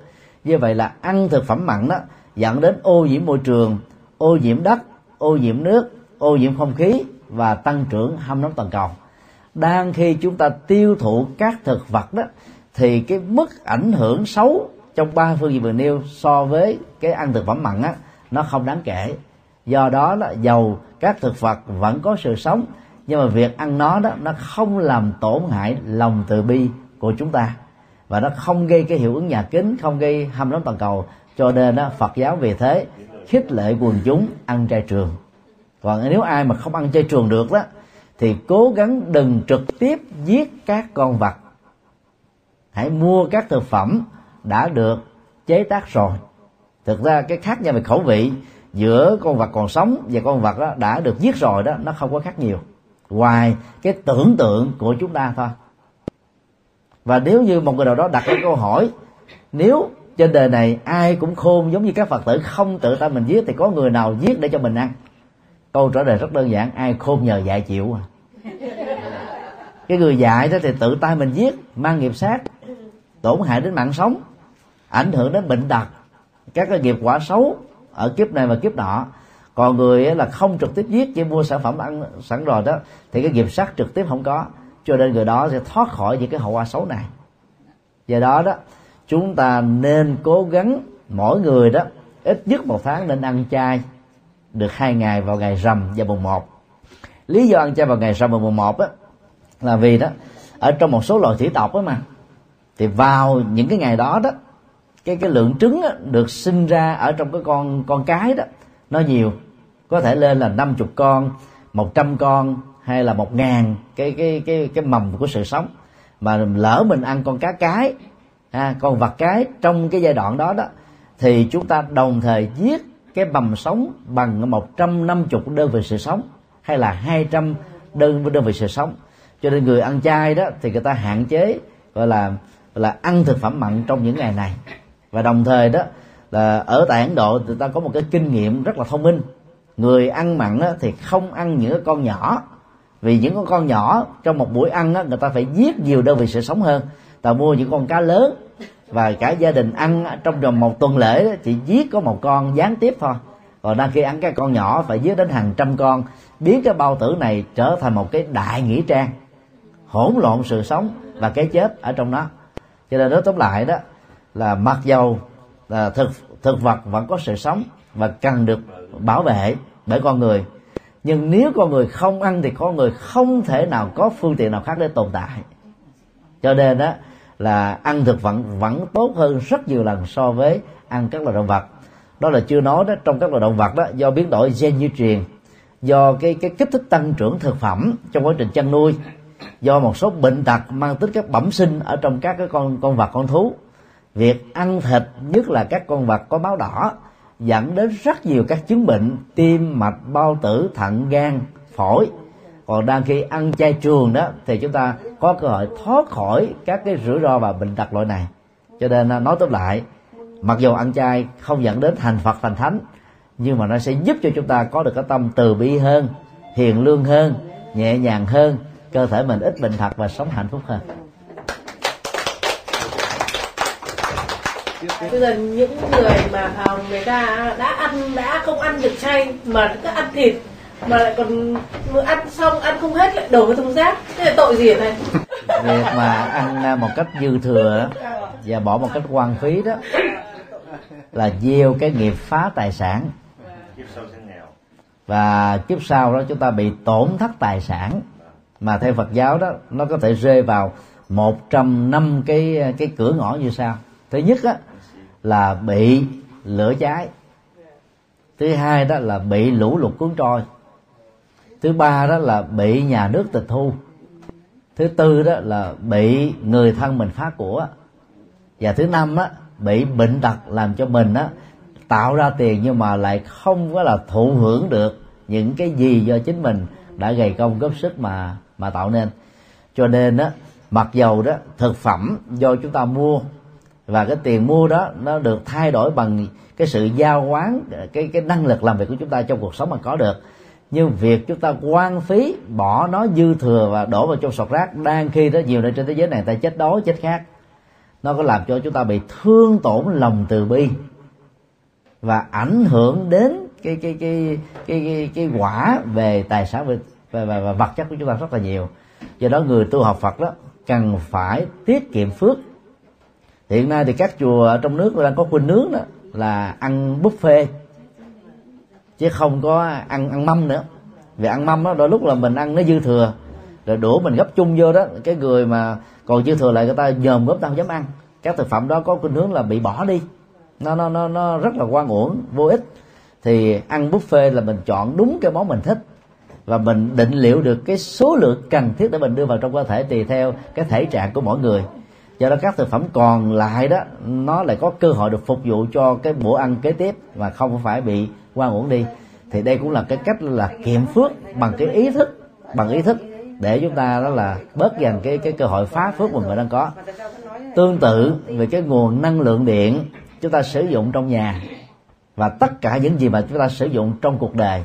Như vậy là ăn thực phẩm mặn đó dẫn đến ô nhiễm môi trường, ô nhiễm đất, ô nhiễm nước, ô nhiễm không khí và tăng trưởng hâm nóng toàn cầu đang khi chúng ta tiêu thụ các thực vật đó, thì cái mức ảnh hưởng xấu trong ba phương diện vừa nêu so với cái ăn thực phẩm mặn á, nó không đáng kể. Do đó là dầu, các thực vật vẫn có sự sống, nhưng mà việc ăn nó đó, nó không làm tổn hại lòng từ bi của chúng ta. Và nó không gây cái hiệu ứng nhà kính, không gây hâm nóng toàn cầu. Cho nên đó Phật giáo vì thế khích lệ quần chúng ăn chay trường. Còn nếu ai mà không ăn chay trường được đó thì cố gắng đừng trực tiếp giết các con vật. Hãy mua các thực phẩm đã được chế tác rồi. Thực ra cái khác nhau về khẩu vị, giữa con vật còn sống và con vật đó đã được giết rồi đó, nó không có khác nhiều. Ngoài cái tưởng tượng của chúng ta thôi. Và nếu như một người nào đó đặt cái câu hỏi, nếu trên đời này ai cũng khôn giống như các phật tử không tự tay mình giết, thì có người nào giết để cho mình ăn? Câu trả lời rất đơn giản, ai khôn nhờ dạy chịu à. *laughs* cái người dạy đó thì tự tay mình giết, mang nghiệp sát, tổn hại đến mạng sống, ảnh hưởng đến bệnh tật. Các cái nghiệp quả xấu ở kiếp này và kiếp nọ. Còn người là không trực tiếp giết, chỉ mua sản phẩm ăn, sẵn rồi đó, thì cái nghiệp sát trực tiếp không có. Cho nên người đó sẽ thoát khỏi những cái hậu quả xấu này. Do đó đó, chúng ta nên cố gắng, mỗi người đó, ít nhất một tháng nên ăn chay được hai ngày vào ngày rằm và mùng một lý do ăn chay vào ngày rằm mùng một á là vì đó ở trong một số loài thủy tộc á mà thì vào những cái ngày đó đó cái cái lượng trứng á, được sinh ra ở trong cái con con cái đó nó nhiều có thể lên là 50 con 100 con hay là một ngàn cái cái cái cái mầm của sự sống. Mà lỡ mình ăn con cá cái à, con vật cái trong cái giai đoạn đó đó thì chúng ta đồng thời giết cái mầm sống bằng 150 đơn vị sự sống hay là 200 đơn đơn vị sự sống. Cho nên người ăn chay đó thì người ta hạn chế gọi là gọi là ăn thực phẩm mặn trong những ngày này. Và đồng thời đó là ở tại Ấn Độ người ta có một cái kinh nghiệm rất là thông minh. Người ăn mặn đó, thì không ăn những con nhỏ. Vì những con con nhỏ trong một buổi ăn đó, người ta phải giết nhiều đơn vị sự sống hơn. Ta mua những con cá lớn và cả gia đình ăn trong vòng một tuần lễ đó, chỉ giết có một con gián tiếp thôi còn đang khi ăn cái con nhỏ phải giết đến hàng trăm con, biến cái bao tử này trở thành một cái đại nghĩa trang, hỗn lộn sự sống và cái chết ở trong đó cho nên nói tóm lại đó, là mặc dầu là thực thực vật vẫn có sự sống và cần được bảo vệ bởi con người, nhưng nếu con người không ăn thì con người không thể nào có phương tiện nào khác để tồn tại. Cho nên đó, là ăn thực vật vẫn tốt hơn rất nhiều lần so với ăn các loài động vật đó là chưa nói đó, trong các loài động vật đó, do biến đổi gen di truyền, do cái cái kích thích tăng trưởng thực phẩm trong quá trình chăn nuôi, do một số bệnh tật mang tính các bẩm sinh ở trong các cái con con vật, con thú. Việc ăn thịt, nhất là các con vật có máu đỏ, dẫn đến rất nhiều các chứng bệnh tim, mạch, bao tử, thận, gan, phổi. Còn đang khi ăn chay trường đó, thì chúng ta có cơ hội thoát khỏi các cái rủi ro và bệnh tật loại này. Cho nên à, nói tóm lại mặc dù ăn chay không dẫn đến thành phật thành thánh nhưng mà nó sẽ giúp cho chúng ta có được cái tâm từ bi hơn hiền lương hơn nhẹ nhàng hơn cơ thể mình ít bệnh tật và sống hạnh phúc hơn. Bây giờ những người mà à, người ta đã ăn đã không ăn được chay mà cứ ăn thịt mà lại còn ăn xong ăn không hết lại đổ vào thùng rác thế là tội gì này việc mà ăn à, một cách dư thừa và bỏ một cách quan phí đó là gieo cái nghiệp phá tài sản. Và kiếp sau đó chúng ta bị tổn thất tài sản. Mà theo Phật giáo đó nó có thể rơi vào một trăm năm cái cái cửa ngõ như sau. Thứ nhất á, là bị lửa cháy. Thứ hai đó là bị lũ lụt cuốn trôi. Thứ ba đó là bị nhà nước tịch thu. Thứ tư đó là bị người thân mình phá của. Và thứ năm á bị bệnh tật làm cho mình á, tạo ra tiền nhưng mà lại không có là thụ hưởng được những cái gì do chính mình đã gầy công góp sức mà mà tạo nên. Cho nên á, mặc dầu đó, thực phẩm do chúng ta mua và cái tiền mua đó, nó được thay đổi bằng cái sự giao quán cái cái năng lực làm việc của chúng ta trong cuộc sống mà có được. Nhưng việc chúng ta quan phí, bỏ nó dư thừa và đổ vào trong sọt rác, đang khi đó nhiều nơi trên thế giới này ta chết đói, chết khát nó có làm cho chúng ta bị thương tổn lòng từ bi và ảnh hưởng đến cái cái cái cái cái, cái quả về tài sản về và, và, và vật chất của chúng ta rất là nhiều. Do đó người tu học Phật đó cần phải tiết kiệm phước. Hiện nay thì các chùa ở trong nước đang có khuynh nướng đó là ăn buffet chứ không có ăn ăn mâm nữa. Vì ăn mâm đó đôi lúc là mình ăn nó dư thừa rồi đổ mình gấp chung vô đó. Cái người mà còn dư thừa lại người ta nhòm góp tao dám ăn. Các thực phẩm đó có khuynh hướng là bị bỏ đi. Nó nó nó nó rất là quan uổng, vô ích. Thì ăn buffet là mình chọn đúng cái món mình thích. Và mình định liệu được cái số lượng cần thiết để mình đưa vào trong cơ thể tùy theo cái thể trạng của mỗi người. Do đó các thực phẩm còn lại đó, nó lại có cơ hội được phục vụ cho cái bữa ăn kế tiếp và không phải bị quan uổng đi. Thì đây cũng là cái cách là kiệm phước bằng cái ý thức, bằng ý thức để chúng ta đó là bớt dần cái cái cơ hội phá phước mà mình đang có. Tương tự về cái nguồn năng lượng điện chúng ta sử dụng trong nhà và tất cả những gì mà chúng ta sử dụng trong cuộc đời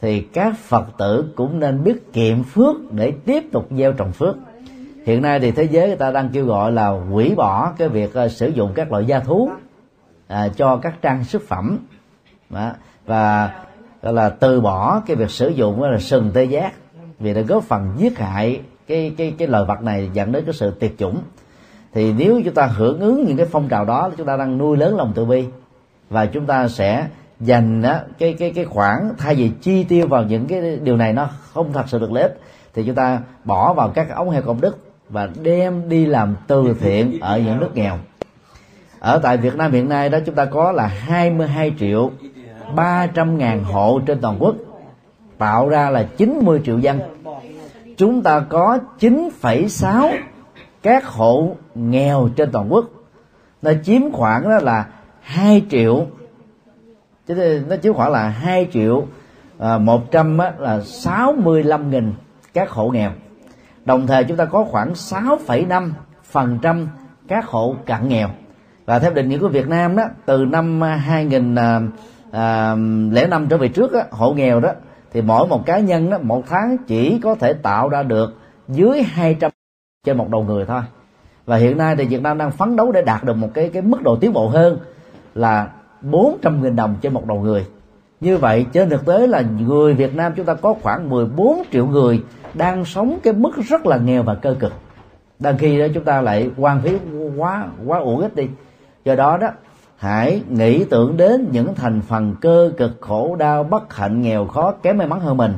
thì các phật tử cũng nên biết kiệm phước để tiếp tục gieo trồng phước. Hiện nay thì thế giới người ta đang kêu gọi là hủy bỏ cái việc uh, sử dụng các loại gia thú à, cho các trang sức phẩm. Đó. và gọi là từ bỏ cái việc sử dụng là sừng tê giác vì đã góp phần giết hại cái cái cái loài vật này dẫn đến cái sự tuyệt chủng. Thì nếu chúng ta hưởng ứng những cái phong trào đó chúng ta đang nuôi lớn lòng từ bi. Và chúng ta sẽ dành á, cái cái cái khoản thay vì chi tiêu vào những cái điều này nó không thật sự được lợi ích thì chúng ta bỏ vào các ống heo công đức và đem đi làm từ thiện ở những nước nghèo. Ở tại Việt Nam hiện nay đó chúng ta có là 22 triệu 300 ngàn hộ trên toàn quốc tạo ra là 90 triệu dân. Chúng ta có 9,6 các hộ nghèo trên toàn quốc. Nó chiếm khoảng đó là 2 triệu chứ nó chiếm khoảng là 2 triệu à, 100 á, là 65 nghìn các hộ nghèo. Đồng thời chúng ta có khoảng 6,5 phần trăm các hộ cận nghèo. Và theo định nghĩa của Việt Nam đó từ năm 2005 à, à, trở về trước đó, hộ nghèo đó thì mỗi một cá nhân đó một tháng chỉ có thể tạo ra được dưới 200 trên một đầu người thôi. Và hiện nay thì Việt Nam đang phấn đấu để đạt được một cái cái mức độ tiến bộ hơn là 400.000 đồng trên một đầu người. Như vậy, trên thực tế là người Việt Nam chúng ta có khoảng 14 triệu người đang sống cái mức rất là nghèo và cơ cực. Đang khi đó chúng ta lại quan phí, quá quá uổng ít đi. Do đó đó hãy nghĩ tưởng đến những thành phần cơ cực khổ đau, bất hạnh, nghèo khó, kém may mắn hơn mình.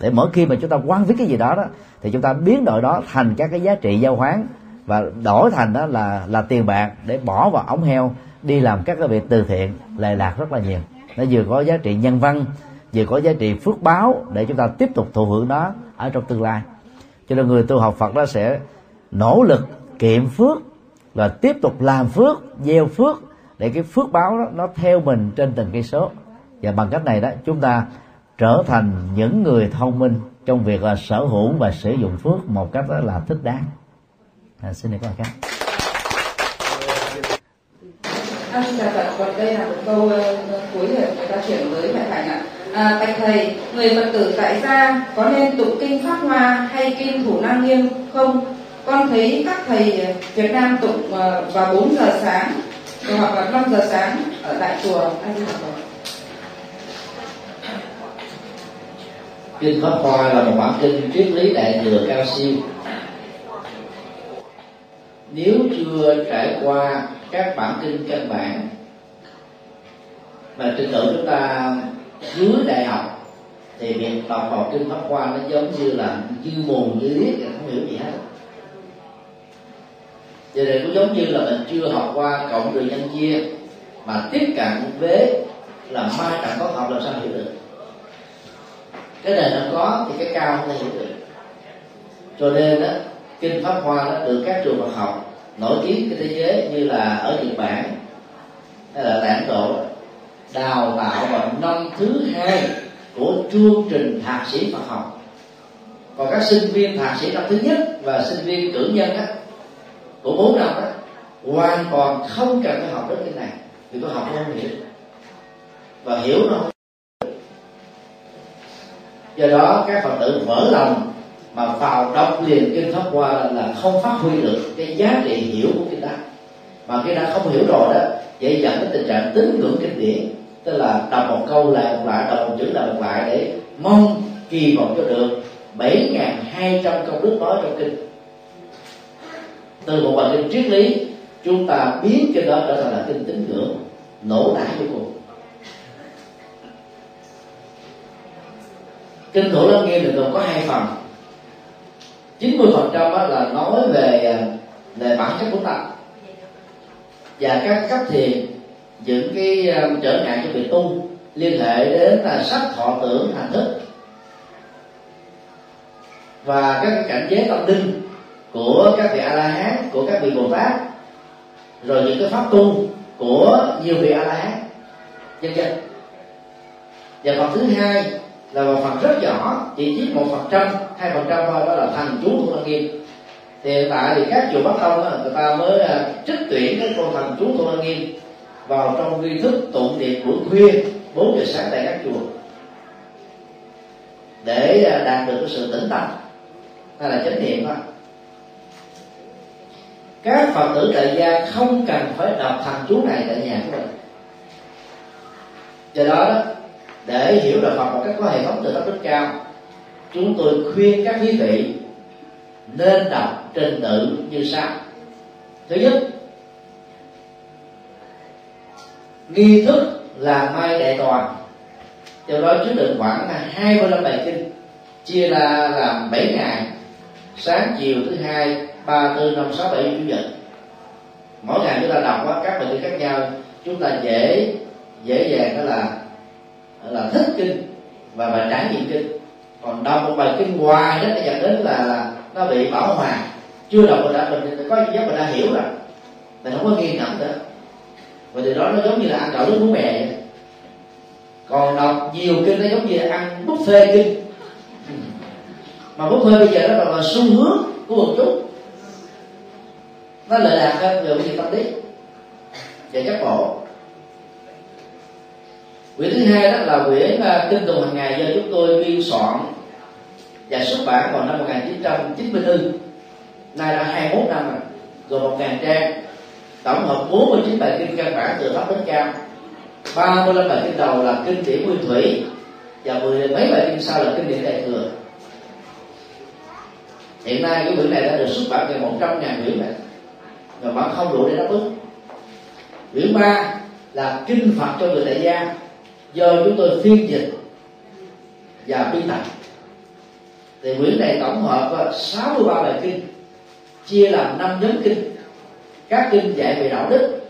Để mỗi khi mà chúng ta quan viết cái gì đó đó, thì chúng ta biến đổi đó thành các cái giá trị giao hoán và đổi thành đó là là tiền bạc để bỏ vào ống heo, đi làm các cái việc từ thiện, lệ lạc rất là nhiều. Nó vừa có giá trị nhân văn, vừa có giá trị phước báo để chúng ta tiếp tục thụ hưởng nó ở trong tương lai. Cho nên người tu học Phật đó sẽ nỗ lực kiệm phước và tiếp tục làm phước, gieo phước để cái phước báo đó nó theo mình trên từng cây số và bằng cách này đó chúng ta trở thành những người thông minh trong việc là sở hữu và sử dụng phước một cách đó là thích đáng à, xin các bạn khác À, xin chào Phật, còn đây là một câu uh, cuối để người ta chuyển với Mẹ Thành ạ. À, bạch thầy, người Phật tử tại gia có nên tụng kinh Pháp Hoa hay kinh Thủ Năng Nghiêm không? Con thấy các thầy Việt Nam tụng uh, vào 4 giờ sáng hoặc là 5 giờ sáng ở tại chùa anh đi học rồi. Kinh pháp hoa là một bản kinh triết lý đại thừa cao siêu. Nếu chưa trải qua các bản kinh căn bản, mà trình độ chúng ta dưới đại học, thì việc đọc vào kinh pháp hoa nó giống như là dư mồm như liếc không hiểu gì hết. Vậy này cũng giống như là mình chưa học qua cộng trừ nhân chia, mà tiếp cận với là mai chẳng có học làm sao hiểu được. Cái này nó có thì cái cao không thể hiểu được. Cho nên đó kinh pháp hoa đó được các trường Phật học nổi tiếng trên thế giới như là ở Nhật Bản, hay là tại Ấn Độ, đào tạo vào năm thứ hai của chương trình thạc sĩ Phật học. Còn các sinh viên thạc sĩ năm thứ nhất và sinh viên cử nhân á của bốn năm đó hoàn toàn không cần phải học đến cái này vì tôi học không hiểu. Và hiểu nó không do đó các phật tử mở lòng mà vào đọc liền kinh pháp hoa là, không phát huy được cái giá trị hiểu của kinh đó mà cái đã không hiểu rồi đó dễ dẫn đến tình trạng tín ngưỡng kinh điển tức là đọc một câu lại một lại đọc một chữ lại một lại để mong kỳ vọng cho được bảy ngàn hai trăm câu đức nói trong kinh từ một bài kinh triết lý, chúng ta biến cái đó trở thành là kinh tín ngưỡng, nổ nải vô cùng. Kinh thủ lăng nghiêm thì gồm có hai phần. 90 phần trăm là nói về à, về bản chất của ta. Và các cấp thiền, những cái à, trở ngại cho việc tu liên hệ đến là sắc thọ tưởng, hành thức. Và các cái cảnh giới tâm linh của các vị a la hán của các vị bồ tát, rồi những cái pháp tu của nhiều vị a la hán nhân dân và phần thứ hai là một phần rất nhỏ, chỉ chiếm một phần trăm, hai phần trăm thôi, đó là thành chú thuận lăng nghiêm. Thì hiện tại thì các chùa bắc tông người ta mới à, trích tuyển cái con thành chú thuận lăng nghiêm vào trong nghi thức tụng niệm buổi khuya 4 giờ sáng tại các chùa, để à, đạt được cái sự tĩnh tâm. Hay là chánh niệm thôi các phật tử tại gia không cần phải đọc thần chú này tại nhà của mình. Do đó, để hiểu được Phật một cách có hệ thống từ thấp đến cao chúng tôi khuyên các quý vị nên đọc trình tự như sau. Thứ nhất nghi thức là mai đại toàn. Do đó chứa đựng khoảng 25 bài kinh chia ra làm 7 ngày sáng chiều thứ hai ba tư năm sáu bảy chủ nhật. Mỗi ngày chúng ta đọc các bài kinh khác nhau. Chúng ta dễ dễ dàng đó là là thích kinh và và trải nghiệm kinh. Còn đọc một bài kinh hoài đó nó dẫn đến là, là nó bị bảo hòa. Chưa đọc mình đã mình có giác mình đã hiểu rồi. Mình không có nghi ngẫm nữa. Và từ đó nó giống như là ăn gạo nước bún mè vậy. Còn đọc nhiều kinh nó giống như là ăn buffet kinh. Mà buffet bây giờ nó là xu hướng của một chút nó lợi lạc hơn về cái tâm lý. Về chất bổ quyển thứ hai đó là quyển à, kinh tùng hàng ngày do chúng tôi biên soạn và xuất bản vào năm 1994 nay đã 21 năm rồi. Gồm 1 ngàn trang, tổng hợp 49 bài kinh căn bản từ thấp đến cao. 35 bài kinh đầu là kinh điển nguyên thủy và mười mấy bài kinh sau là kinh điển đại thừa. Hiện nay cái quyển này đã được xuất bản gần 100 ngàn quyển này mà bạn không đủ để đáp ứng. Quyển ba là kinh phật cho người tại gia, do chúng tôi phiên dịch và biên tập thì quyển này tổng hợp 63 bài kinh, chia làm năm nhóm kinh. Các kinh dạy về đạo đức,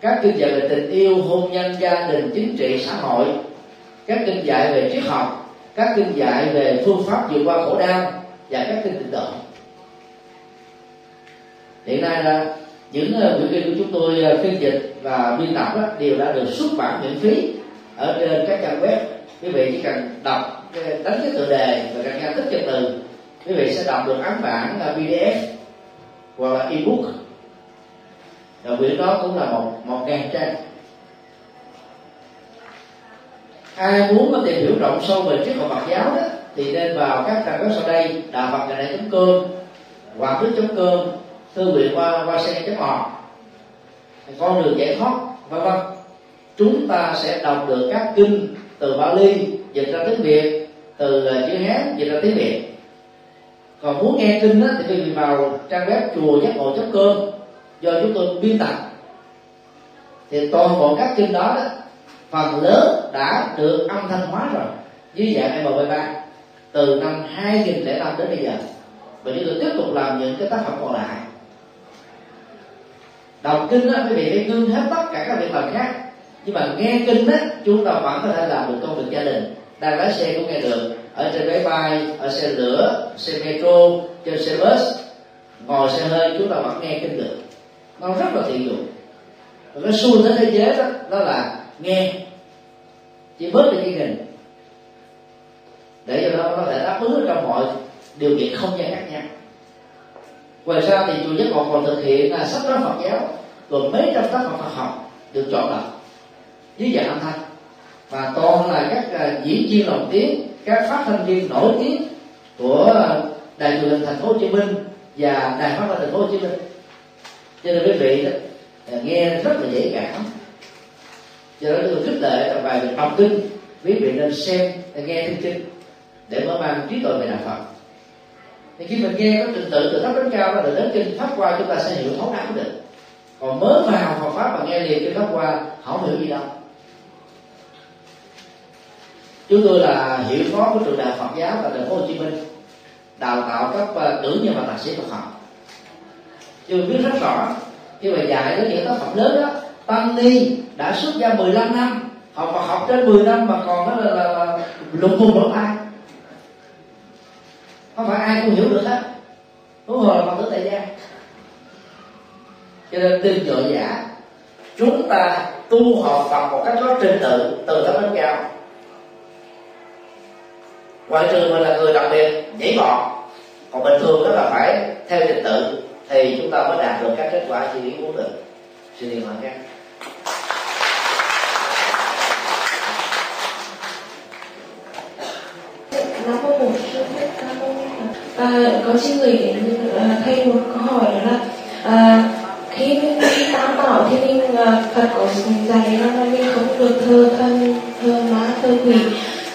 các kinh dạy về tình yêu, hôn nhân, gia đình, chính trị, xã hội. Các kinh dạy về triết học, các kinh dạy về phương pháp vượt qua khổ đau và các kinh tịnh độ. Hiện nay là những ờ, quyển kinh của chúng tôi ờ, phiên dịch và biên tập đó, đều đã được xuất bản miễn phí ở trên các trang web. Quý vị chỉ cần đọc đánh cái tựa đề và các tích trật từ. Quý vị sẽ đọc được ấn bản pdf hoặc là ebook. Và quyển đó cũng là một một ngàn trang. Ai muốn có tìm hiểu rộng sâu về triết học Phật giáo đó thì nên vào các trang web sau đây đạo Phật ngày nay com hoặc đức com thư viện qua qua xe org con đường giải thoát vân vân. Chúng ta sẽ đọc được các kinh từ Bali dịch ra tiếng Việt từ ờ, chữ Hán dịch ra tiếng Việt. Còn muốn nghe kinh đó, thì quý vị vào trang web chùa giác ngộ com do chúng tôi biên tập. Thì toàn bộ các kinh đó, đó phần lớn đã được âm thanh hóa rồi. Dưới dạng MP3 từ năm 2005 đến bây giờ. Và chúng tôi tiếp tục làm những cái tác phẩm còn lại đọc kinh đó quý vị phải ngưng hết tất cả các việc làm khác. Nhưng mà nghe kinh đó chúng ta vẫn có thể làm được công việc gia đình. Đang lái xe cũng nghe được. Ở trên máy bay ở xe lửa xe metro trên xe bus ngồi xe hơi chúng ta vẫn nghe kinh được. Nó rất là tiện dụng. Và cái xu thế thế giới đó, đó là nghe. Chỉ bớt đi chương trình để cho nó có thể đáp ứng trong mọi điều kiện không gian khác nhau ngoài ra thì chùa giác ngộ còn thực hiện là sách nói phật giáo gồm mấy trăm tác phẩm phật học được chọn lọc dưới dạng âm thanh. Và toàn là các uh, diễn viên lồng tiếng các phát thanh viên nổi tiếng của à, đài truyền hình thành phố hồ chí minh và đài phát thanh thành phố hồ chí minh. Cho nên quý vị đó, nghe rất là dễ cảm. Cho nên tôi khích lệ bài về đọc kinh quý vị nên xem nghe thêm kinh để mở mang trí tuệ về đạo phật thì khi mình nghe có trình tự từ thấp đến cao đó được đến kinh pháp qua chúng ta sẽ hiểu thấu đáo được còn mới vào Phật pháp mà nghe liền kinh pháp qua không hiểu gì đâu. Chúng tôi là hiệu phó của trường đại Phật giáo tại thành phố Hồ Chí Minh đào tạo các tử nhân và thạc sĩ Phật học. Chúng biết rất rõ khi mà dạy đến những tác phẩm lớn đó tăng ni đã xuất gia 15 năm học Phật học trên 10 năm mà còn đó là, là, là lục cùng lỗ ai không phải ai cũng hiểu được hết. Huống hồ là phật tử tại gia cho nên tin dội giả, chúng ta tu học Phật một cách có trình tự từ thấp đến cao. Ngoại trừ mình là người đặc biệt, nhảy vọt, còn bình thường đó là phải theo trình tự, thì chúng ta mới đạt được các kết quả như ý muốn được xin nghĩ hoàn khác. À, con xin gửi đến à, thầy một câu hỏi đó là à, khi mình đi tam bảo thì mình à, Phật có dạy là mình không được thờ thân thờ má thờ quỷ.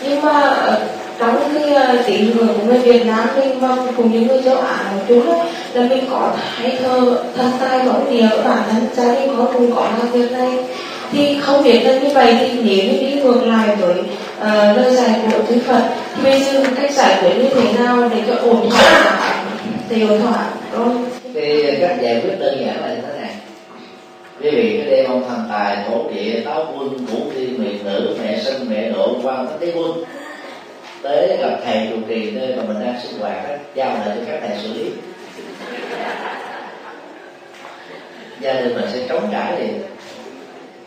Nhưng mà à, trong cái uh, tín ngưỡng của người Việt Nam mình và cùng những người châu Á nói chung ấy, là mình có thái thơ thân tài mẫu địa bản thân gia đình có cùng có làm việc này thì không biết là như vậy thì nếu như đi ngược lại với uh, lời dạy của Đức Phật thì bây giờ cách giải quyết như thế nào để cho ổn thỏa? Thì ổn thỏa đúng? Thì cách giải quyết đơn giản là như thế này. Quý vị cứ đem ông thần tài thổ địa táo quân vũ thiên nguyệt nữ mẹ sinh mẹ độ quan tất đế quân. Tới gặp thầy trụ trì nơi mà mình đang sinh hoạt đó giao lại cho các thầy xử lý. Gia đình mình sẽ chống trải liền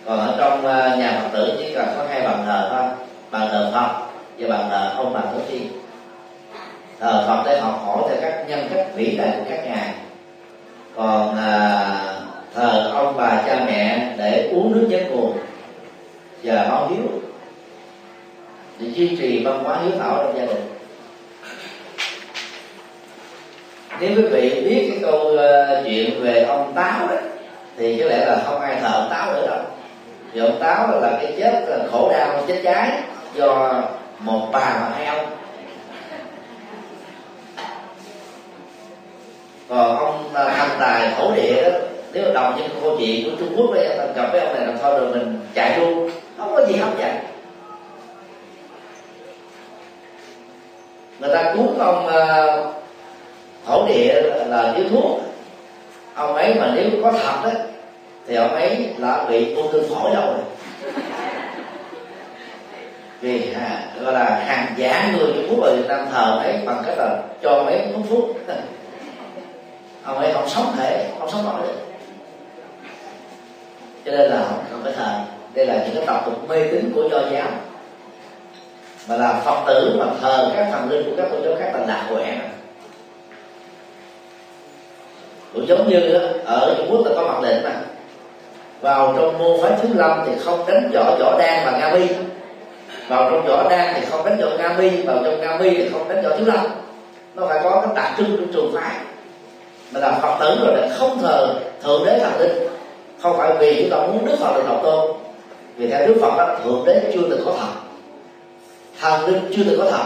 còn ở trong ờ, nhà phật tử chỉ cần có hai bàn thờ thôi. Bàn thờ phật và bàn thờ ông bà tổ tiên thờ phật để học hỏi theo các nhân cách vĩ đại của các ngài. Còn à, thờ ông bà cha mẹ để uống nước nhớ nguồn và báo hiếu. Để duy trì văn hóa hiếu thảo trong gia đình. Nếu quý vị biết cái câu uh, chuyện về ông táo đấy thì có lẽ là không ai thờ ông táo nữa đâu vì ông táo là cái chết là khổ đau chết cháy do một bà và hai ông còn ông à, hành tài thổ địa đó nếu mà đồng những câu chuyện của trung quốc đấy gặp với ông này làm thôi rồi mình chạy luôn? Không có gì hấp dẫn. Người ta cuốn ông à, uh, thổ địa là dưới thuốc. Ông ấy mà nếu có thật đó thì ông ấy là bị ung thư phổi đâu rồi. Vì à, gọi là hàng giả người Trung Quốc ở Việt Nam thờ ấy bằng cách là cho mấy uống thuốc. Ông ấy không sống thể không sống nổi được cho nên là họ không phải thờ đây là những cái tập tục mê tín của do giáo. Mà là phật tử mà thờ các thần linh của các tôn giáo khác là lạc quẻ. Cũng giống như đó, ở Trung Quốc là có mặt lệnh mà vào trong môn phái thứ năm thì không đánh võ võ đan và nga mi. Vào trong võ đan thì không đánh võ nga mi vào trong nga mi thì không đánh võ thứ năm nó phải có cái đặc trưng trong trường phái. Mà là phật tử rồi là không thờ thượng đế thần linh. Không phải vì chúng ta muốn đức phật được độc tôn. Vì theo đức phật đó, thượng đế chưa từng có thật thần linh chưa từng có thật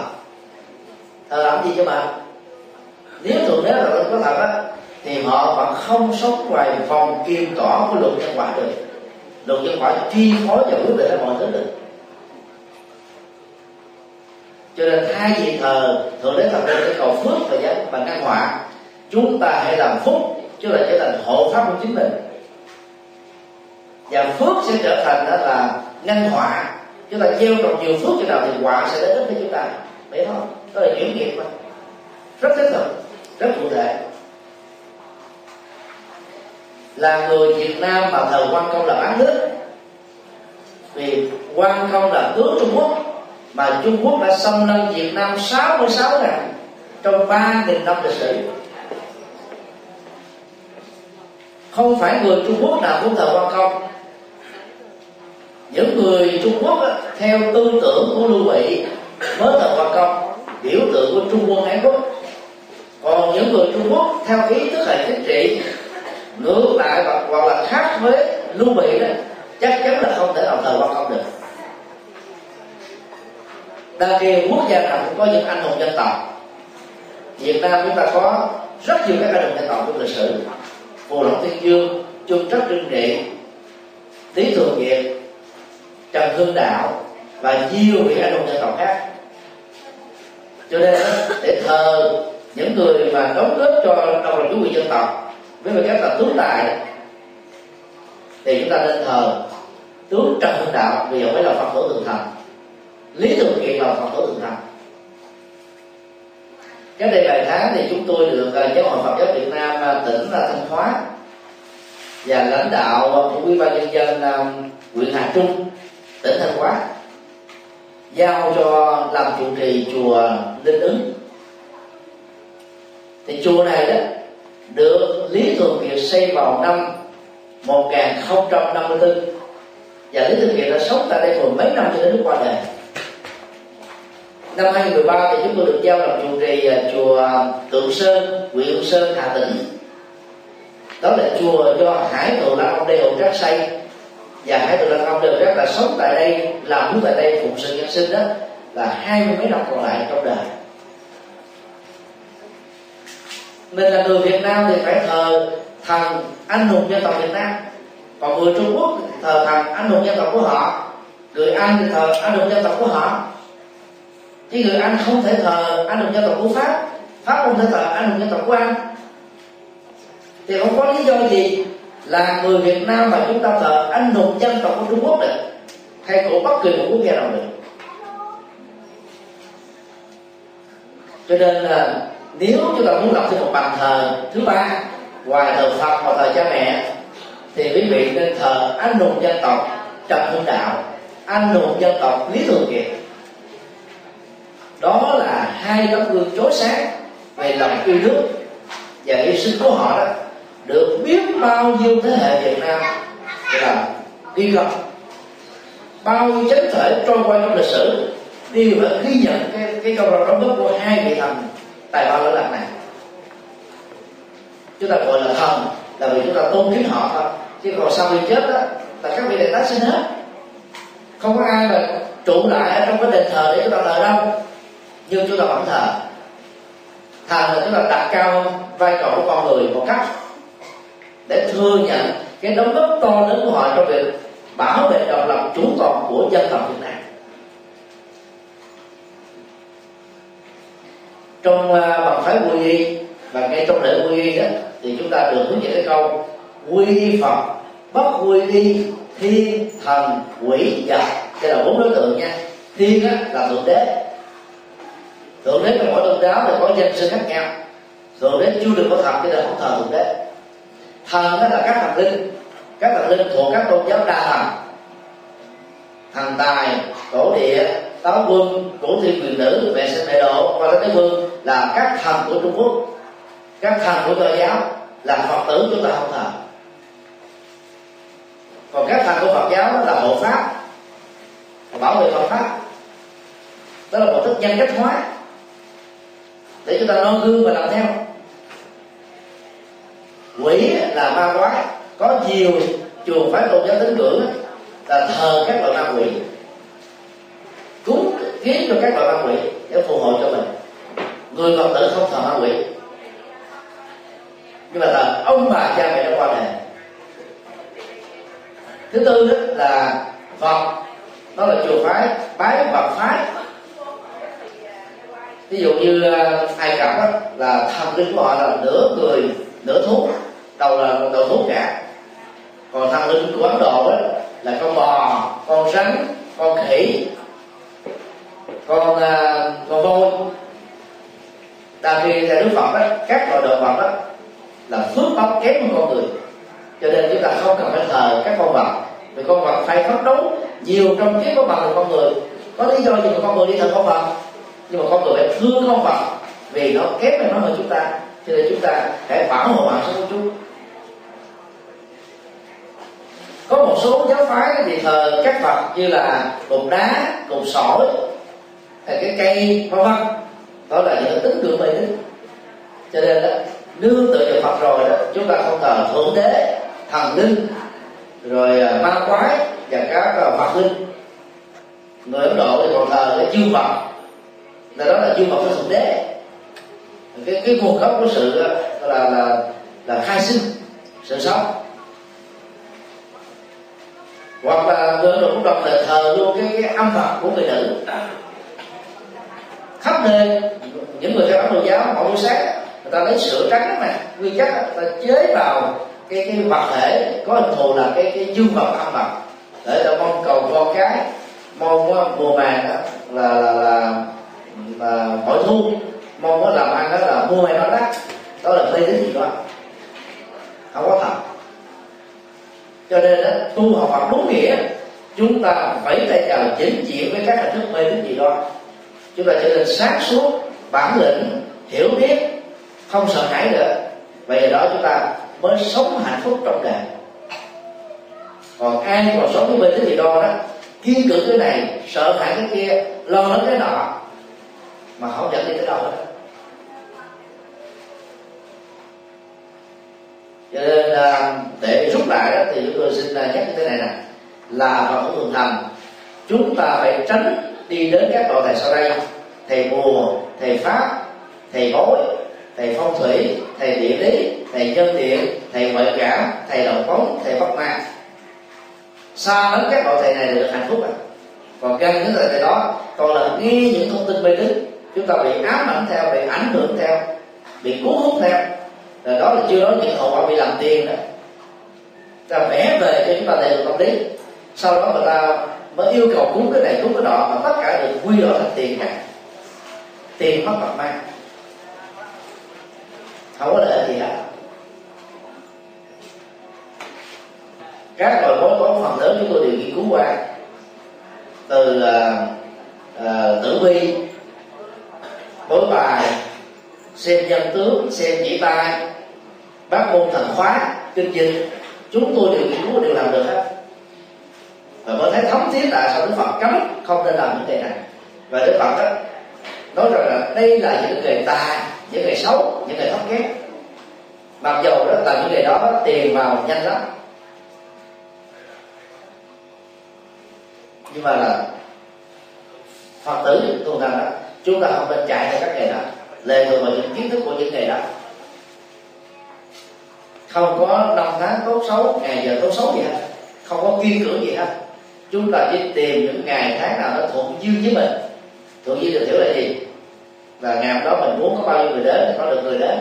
thờ làm gì cho mà? Nếu thượng đế là có thật á thì họ vẫn không sống ngoài vòng kim cỏ của luật nhân quả được. Luật nhân quả chi phối và quyết định mọi thứ được. Cho nên hai vị thờ thượng đế thần linh để cầu phước và giải và ngăn họa, chúng ta hãy làm phúc, chứ là trở thành hộ pháp của chính mình. Và phước sẽ trở thành đó là ngăn họa. Chúng ta gieo trồng nhiều phước cho nào thì họa sẽ đến với chúng ta. Vậy thôi, đó là chuyển nghiệp mà rất thiết thực rất cụ thể là người Việt Nam mà thờ quan công là bán nước. Vì quan công là tướng Trung Quốc mà Trung Quốc đã xâm lăng Việt Nam 66 ngày trong 3.000 năm lịch sử. Không phải người Trung Quốc nào cũng thờ quan công. Những người Trung Quốc á, theo tư tưởng của Lưu Bị mới thờ quan công biểu tượng của Trung Quân Ái Quốc. Còn những người Trung Quốc theo ý thức hệ chính trị ngược lại hoặc, hoặc là khác với Lưu Bị đó chắc chắn là không thể nào thờ quan công được. Đa kỳ quốc gia nào cũng có những anh hùng dân tộc Việt Nam chúng ta có rất nhiều các anh hùng dân tộc trong lịch sử. Phù Long Thiên Dương, Trung Trắc Trưng Trị, Tý Thường Việt, Trần Hưng Đạo và nhiều vị anh hùng dân tộc khác. Cho nên để thờ những người mà đóng góp cho đồng lòng chủ quyền dân tộc với tư cách là tướng tài, thì chúng ta nên thờ tướng trần hưng đạo, vì ông ấy là phật tổ thượng thần. Lý thường kiện là phật tổ thượng thần. Cách đây vài tháng thì chúng tôi được ờ, giáo hội phật giáo việt nam ờ, tỉnh là thanh hóa và lãnh đạo của ủy ban nhân dân huyện hà trung, tỉnh thanh hóa giao cho làm trụ trì chùa linh ứng. Thì chùa này đó được lý thường kiệt xây vào năm 1054 và lý thường kiệt đã sống tại đây mười mấy năm cho đến lúc qua đời. Năm 2013 thì chúng tôi được giao làm trụ trì à, chùa Tượng Sơn, huyện Sơn, Hà Tĩnh. Đó là chùa do Hải Thượng Lạc Ông Đê Hậu Trác xây. Và Hải Thượng Lạc Ông Đê Hậu Trác là sống tại đây làm hướng tại đây phụng sự nhân sinh đó là hai mươi mấy năm còn lại trong đời. Mình là người Việt Nam thì phải thờ thần anh hùng dân tộc Việt Nam. Còn người Trung Quốc thì thờ thần anh hùng dân tộc của họ. Người Anh thì thờ anh hùng dân tộc của họ. Chứ người Anh không thể thờ anh hùng dân tộc của Pháp Pháp không thể thờ anh hùng dân tộc của Anh. Thì không có lý do gì là người Việt Nam mà chúng ta thờ anh hùng dân tộc của Trung Quốc được, hay của bất kỳ một quốc gia nào được. Cho nên là nếu chúng ta muốn lập thêm một bàn thờ thứ ba ngoài thờ Phật và thờ cha mẹ, thì quý vị nên thờ anh hùng dân tộc Trần Hưng Đạo, anh hùng dân tộc Lý Thường Kiệt. Đó là hai tấm gương chói sáng về lòng yêu nước và hy sinh của họ đó, được biết bao nhiêu thế hệ Việt Nam là ghi công bao nhiêu chánh thể trôi qua trong lịch sử đều và ghi nhận cái cái câu đó đóng góp của hai vị thần tài ba lỗi lạc này. Chúng ta gọi là thần, là vì chúng ta tôn kính họ thôi. Chứ còn sau khi chết đó là các vị đại tá sinh hết. Không có ai mà trụ lại ở trong cái đền thờ để chúng ta thờ đâu. Nhưng chúng ta vẫn thờ. Thần là chúng ta đặt cao vai trò của con người một cách để thừa nhận cái đóng góp to lớn của họ trong việc bảo vệ độc lập chủ toàn của dân tộc Việt Nam. Trong uh, bằng phái quy y và ngay trong lễ quy y đó thì chúng ta được hướng dẫn cái câu quy y Phật bất quy y thiên thần quỷ vật đây là bốn đối tượng nha. Thiên á, là thượng đế. Thượng đế trong mỗi tôn giáo đều có danh sư khác nhau. Thượng đế chưa được có thần cho nên không thờ thượng đế. Thần đó là các thần linh. Các thần linh thuộc các tôn giáo đa thần. Thần tài tổ địa táo quân cổ thiên quyền nữ mẹ sinh mẹ độ và thế vương là các thần của trung quốc, các thần của tôn giáo, là phật tử chúng ta không thờ. Còn các thần của phật giáo là hộ pháp bảo vệ phật pháp. Đó là một thức nhân cách hóa, để chúng ta noi gương và làm theo. Quỷ là ma quái, có nhiều chùa phái tôn giáo tín ngưỡng là thờ các loại ma quỷ, cúng kiến cho các loại ma quỷ để phù hộ cho mình người phật tử không thờ ma quỷ. Nhưng mà là ông bà cha mẹ đã qua đời. Thứ tư đó là phật. Đó là chùa phái bái phật phái. Ví dụ như ờ, ai cập đó, là thần linh của họ là nửa người nửa thú. Đầu là đầu thú cả. Còn thần linh của ấn độ đó là con bò con rắn con khỉ con uh, con voi ta khi theo đức phật đó các loại động vật đó là phước báo kém hơn con người. Cho nên chúng ta không cần phải thờ các con vật, vì con vật phải phấn đấu nhiều trong kiếp của bằng con người. Có lý do gì mà con người đi thờ con vật? Nhưng mà con người phải thương con vật, vì nó kém hơn nó hơn chúng ta. Cho nên chúng ta hãy bảo hộ mạng sống của chúng có một số giáo phái thì thờ các vật như là cục đá cục sỏi, hay cái cây, vân vân đó là những tín ngưỡng mê tín cho nên đó nương tựa vào phật rồi đó chúng ta không thờ thượng đế thần linh rồi à, ma quái và các à, phật linh. Người ấn độ thì còn thờ cái chư phật. Là đó là chư phật của thượng đế. Cái cái nguồn gốc của sự à, là là là khai sinh sự sống. Hoặc là người ấn độ cũng đồng là thờ luôn cái, cái âm phật của người nữ khắp nơi. Những người theo đạo Phật giáo họ buổi sáng người ta lấy sữa trắng mà nguyên chất người ta chế vào cái cái vật thể có hình thù là cái cái dương vật âm vật để ta mong cầu con cái mong mùa màng đó là là là, là mỗi thu. Mong có làm ăn đó là mua hay bán đắt. Đó là mê tín gì đó không có thật. Cho nên đó, tu học Phật đúng nghĩa chúng ta phải tay chào chính chuyện với các hình thức mê tín gì đó chúng ta trở nên sáng suốt, bản lĩnh, hiểu biết, không sợ hãi nữa. Vậy đó chúng ta mới sống hạnh phúc trong đời. Còn ai còn sống với bên cái gì đó đó, kiên cử cái này, sợ hãi cái kia, lo lắng cái nọ, mà không dẫn đi tới đâu hết cho nên à, để rút lại đó, thì chúng tôi xin à, nhắc như thế này nè. Là vào thường thành, chúng ta phải tránh đi đến các loại thầy sau đây. Thầy bùa thầy pháp, thầy bói thầy phong thủy, thầy địa lý, thầy nhân điện thầy ngoại cảm, thầy đầu phóng, thầy bắc ma. Xa lắm các loại thầy này được hạnh phúc à còn gần những thầy đó, còn là nghe những thông tin mê tín. Chúng ta bị ám ảnh theo, bị ảnh hưởng theo, bị cuốn hút theo. Rồi đó là chưa nói những hậu quả bị làm tiền đó. Ta vẽ về cho chúng ta đầy được tâm lý. Sau đó người ta mới yêu cầu cúng cái này cúng cái nọ mà tất cả được quy đổi thành tiền cả tiền mất mặt mang. Không có lợi gì hết. Các loại bói toán phần lớn chúng tôi đều nghiên cứu qua. Từ uh, uh, tử vi bói bài xem nhân tướng xem chỉ tay bác môn thần khóa kinh dịch. Chúng tôi đều nghiên cứu đều làm được hết và mới thấy thấm thiết tại sao đức phật cấm không nên làm những nghề này. Và đức phật đó nói rằng là đây là những nghề tà những nghề xấu, những nghề thấp kém. Mặc dù đó là những nghề đó tiền vào nhanh lắm. Nhưng mà là phật tử, tu rằng đó chúng ta không nên chạy theo các nghề đó. Lệ thuộc vào những kiến thức của những nghề đó. Không có năm tháng tốt xấu, ngày giờ tốt xấu gì hết. Không có kiên cưỡng gì hết chúng ta chỉ tìm những ngày tháng nào nó thuận duyên với mình. Thuận duyên được hiểu là gì? Là ngày đó mình muốn có bao nhiêu người đến thì có được người đến.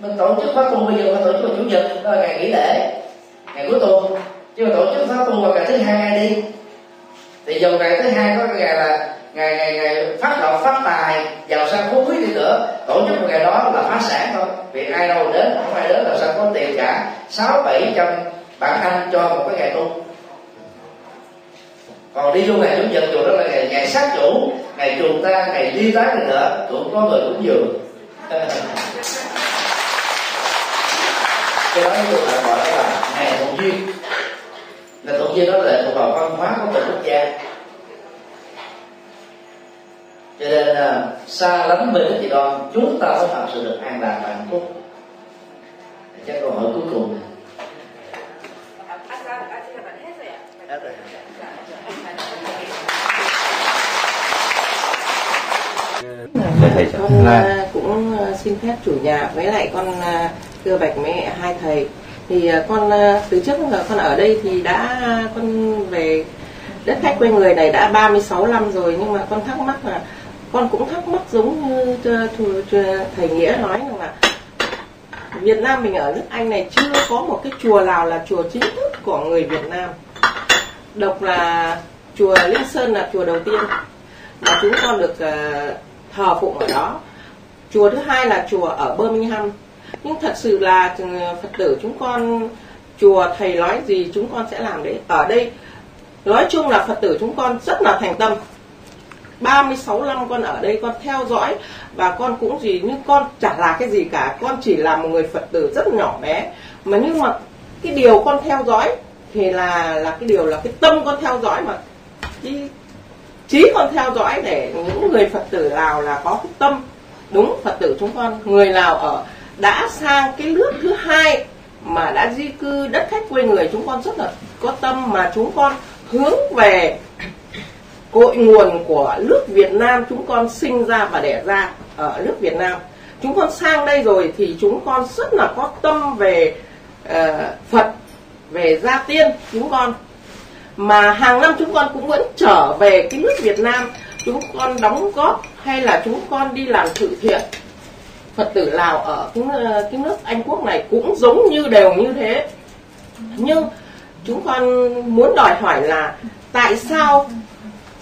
Mình tổ chức khóa tu, bây giờ mình tổ chức vào chủ nhật, đó là ngày nghỉ lễ, ngày cuối tuần. Chứ mà tổ chức khóa tu vào ngày thứ hai đi. Thì dòng ngày thứ hai có cái ngày là ngày ngày ngày phát lộc phát tài, giàu sang phú quý đi nữa. Tổ chức một ngày đó là phá sản thôi. Vì ai đâu đến, không ai đến là sao có tiền cả. Sáu, bảy trăm bản anh cho một cái ngày tu còn đi vô ngày chủ nhật chùa đó là ngày, ngày sát chủ ngày trùng ta ngày đi tán này nữa cũng có người cũng dường cái đó chúng ta gọi là ngày thuận duyên là thuận duyên đó là thuộc vào văn hóa của từng quốc gia cho nên là xa lánh về cái gì đó chúng ta mới thật sự được an lạc và hạnh phúc chắc câu hỏi cuối cùng Hết rồi. Con à, cũng à, xin phép chủ nhà với lại con à, thưa bạch mẹ hai thầy. Thì à, con từ trước giờ con ở đây thì đã con về đất khách quê người này đã 36 năm rồi nhưng mà con thắc mắc là con cũng thắc mắc giống như thầy nghĩa nói rằng là Việt Nam mình ở nước Anh này chưa có một cái chùa nào là chùa chính thức của người Việt Nam. Độc là chùa Linh Sơn là chùa đầu tiên mà chúng con được ờ, thờ phụng ở đó. Chùa thứ hai là chùa ở Birmingham. Nhưng thật sự là ừ, Phật tử chúng con, chùa thầy nói gì chúng con sẽ làm đấy. Ở đây, nói chung là Phật tử chúng con rất là thành tâm. 36 năm con ở đây, con theo dõi và con cũng gì, nhưng con chả là cái gì cả. Con chỉ là một người Phật tử rất nhỏ bé. Mà nhưng mà cái điều con theo dõi thì là là cái điều là cái tâm con theo dõi mà cái chí con theo dõi để những người Phật tử Lào là có cái tâm đúng Phật tử chúng con người Lào ở đã sang cái nước thứ hai mà đã di cư đất khách quê người chúng con rất là có tâm mà chúng con hướng về cội nguồn của nước Việt Nam chúng con sinh ra và đẻ ra ở nước Việt Nam. Chúng con sang đây rồi thì chúng con rất là có tâm về uh, Phật về gia tiên chúng con mà hàng năm chúng con cũng vẫn trở về cái nước Việt Nam. Chúng con đóng góp hay là chúng con đi làm từ thiện? Phật tử Lào ở cái, cái nước Anh Quốc này cũng giống như đều như thế. Nhưng chúng con muốn đòi hỏi là tại sao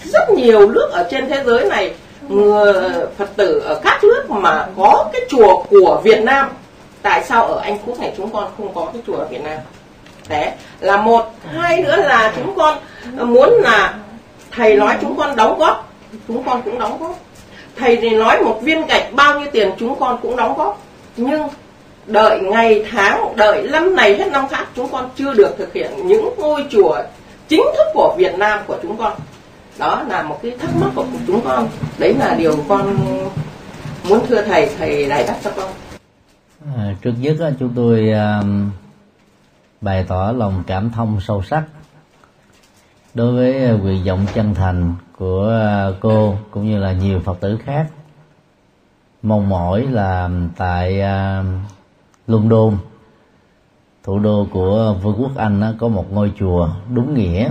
rất nhiều nước ở trên thế giới này người Phật tử ở các nước mà có cái chùa của Việt Nam tại sao ở Anh Quốc này chúng con không có cái chùa ở Việt Nam? Đấy là một. Hai nữa là chúng con muốn là thầy nói chúng con đóng góp. Chúng con cũng đóng góp. Thầy thì nói một viên gạch bao nhiêu tiền chúng con cũng đóng góp. Nhưng đợi ngày tháng đợi năm này hết năm khác chúng con chưa được thực hiện những ngôi chùa chính thức của Việt Nam của chúng con. Đó là một cái thắc mắc của chúng con. Đấy là điều con muốn thưa thầy thầy đại đáp cho con. À, trước nhất chúng tôi uh bày tỏ lòng cảm thông sâu sắc đối với à, nguyện vọng chân thành của à, cô cũng như là nhiều phật tử khác. Mong mỏi là tại à, London thủ đô của vương quốc Anh có một ngôi chùa đúng nghĩa.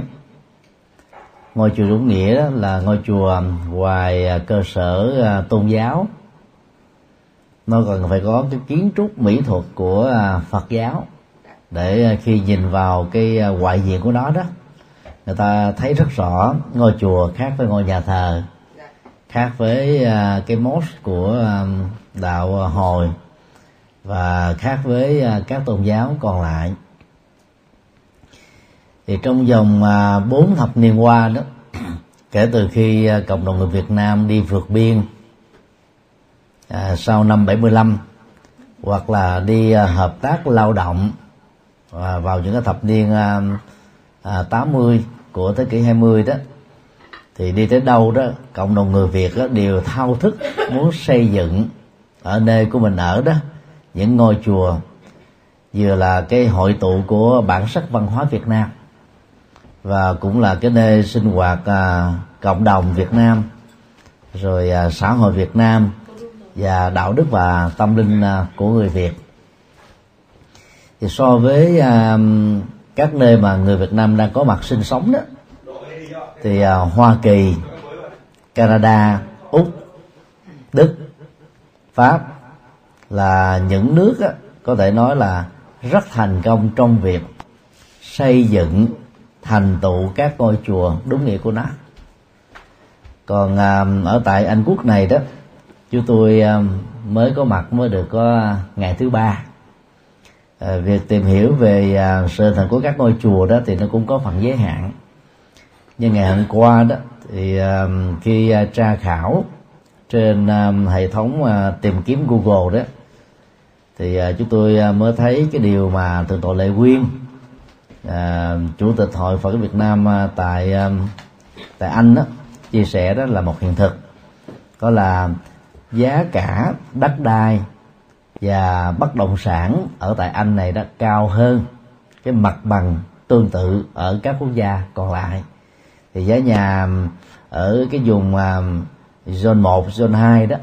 Ngôi chùa đúng nghĩa là ngôi chùa ngoài cơ sở tôn giáo. Nó còn phải có cái kiến trúc mỹ thuật của Phật giáo để ờ, khi nhìn vào cái ờ, ngoại diện của nó đó người ta thấy rất rõ ngôi chùa khác với ngôi nhà thờ khác với ờ, cái mosque của đạo hồi và khác với các tôn giáo còn lại. Thì trong vòng bốn thập niên qua đó *clears throat* kể từ khi cộng đồng người Việt Nam đi vượt biên à, sau năm 75 hoặc là đi hợp tác lao động à, vào những cái thập niên à, à, 80 của thế kỷ 20 đó thì đi tới đâu đó cộng đồng người Việt đó, đều thao thức muốn xây dựng ở nơi của mình ở đó những ngôi chùa vừa là cái hội tụ của bản sắc văn hóa Việt Nam và cũng là cái nơi sinh hoạt à, cộng đồng Việt Nam rồi à, xã hội Việt Nam và đạo đức và tâm linh à, của người Việt thì so với à, các nơi mà người Việt Nam đang có mặt sinh sống đó thì à, Hoa Kỳ, Canada, Úc, Đức, Pháp là những nước á, có thể nói là rất thành công trong việc xây dựng thành tựu các ngôi chùa đúng nghĩa của nó. Còn à, ở tại anh quốc này đó chúng tôi à, mới có mặt mới được có ngày thứ ba à, việc tìm hiểu về à, sự thành của các ngôi chùa đó thì nó cũng có phần giới hạn. Nhưng ngày hôm qua đó thì à, khi à, tra khảo trên à, hệ thống à, tìm kiếm google đó thì à, chúng tôi à, mới thấy cái điều mà thượng tọa lệ quyên à, chủ tịch hội phật việt nam à, tại à, tại anh đó chia sẻ đó là một hiện thực. Đó là giá cả đất đai và bất động sản ở tại anh này đó cao hơn cái mặt bằng tương tự ở các quốc gia còn lại. Thì giá nhà ở cái vùng zone 1, zone 2 đó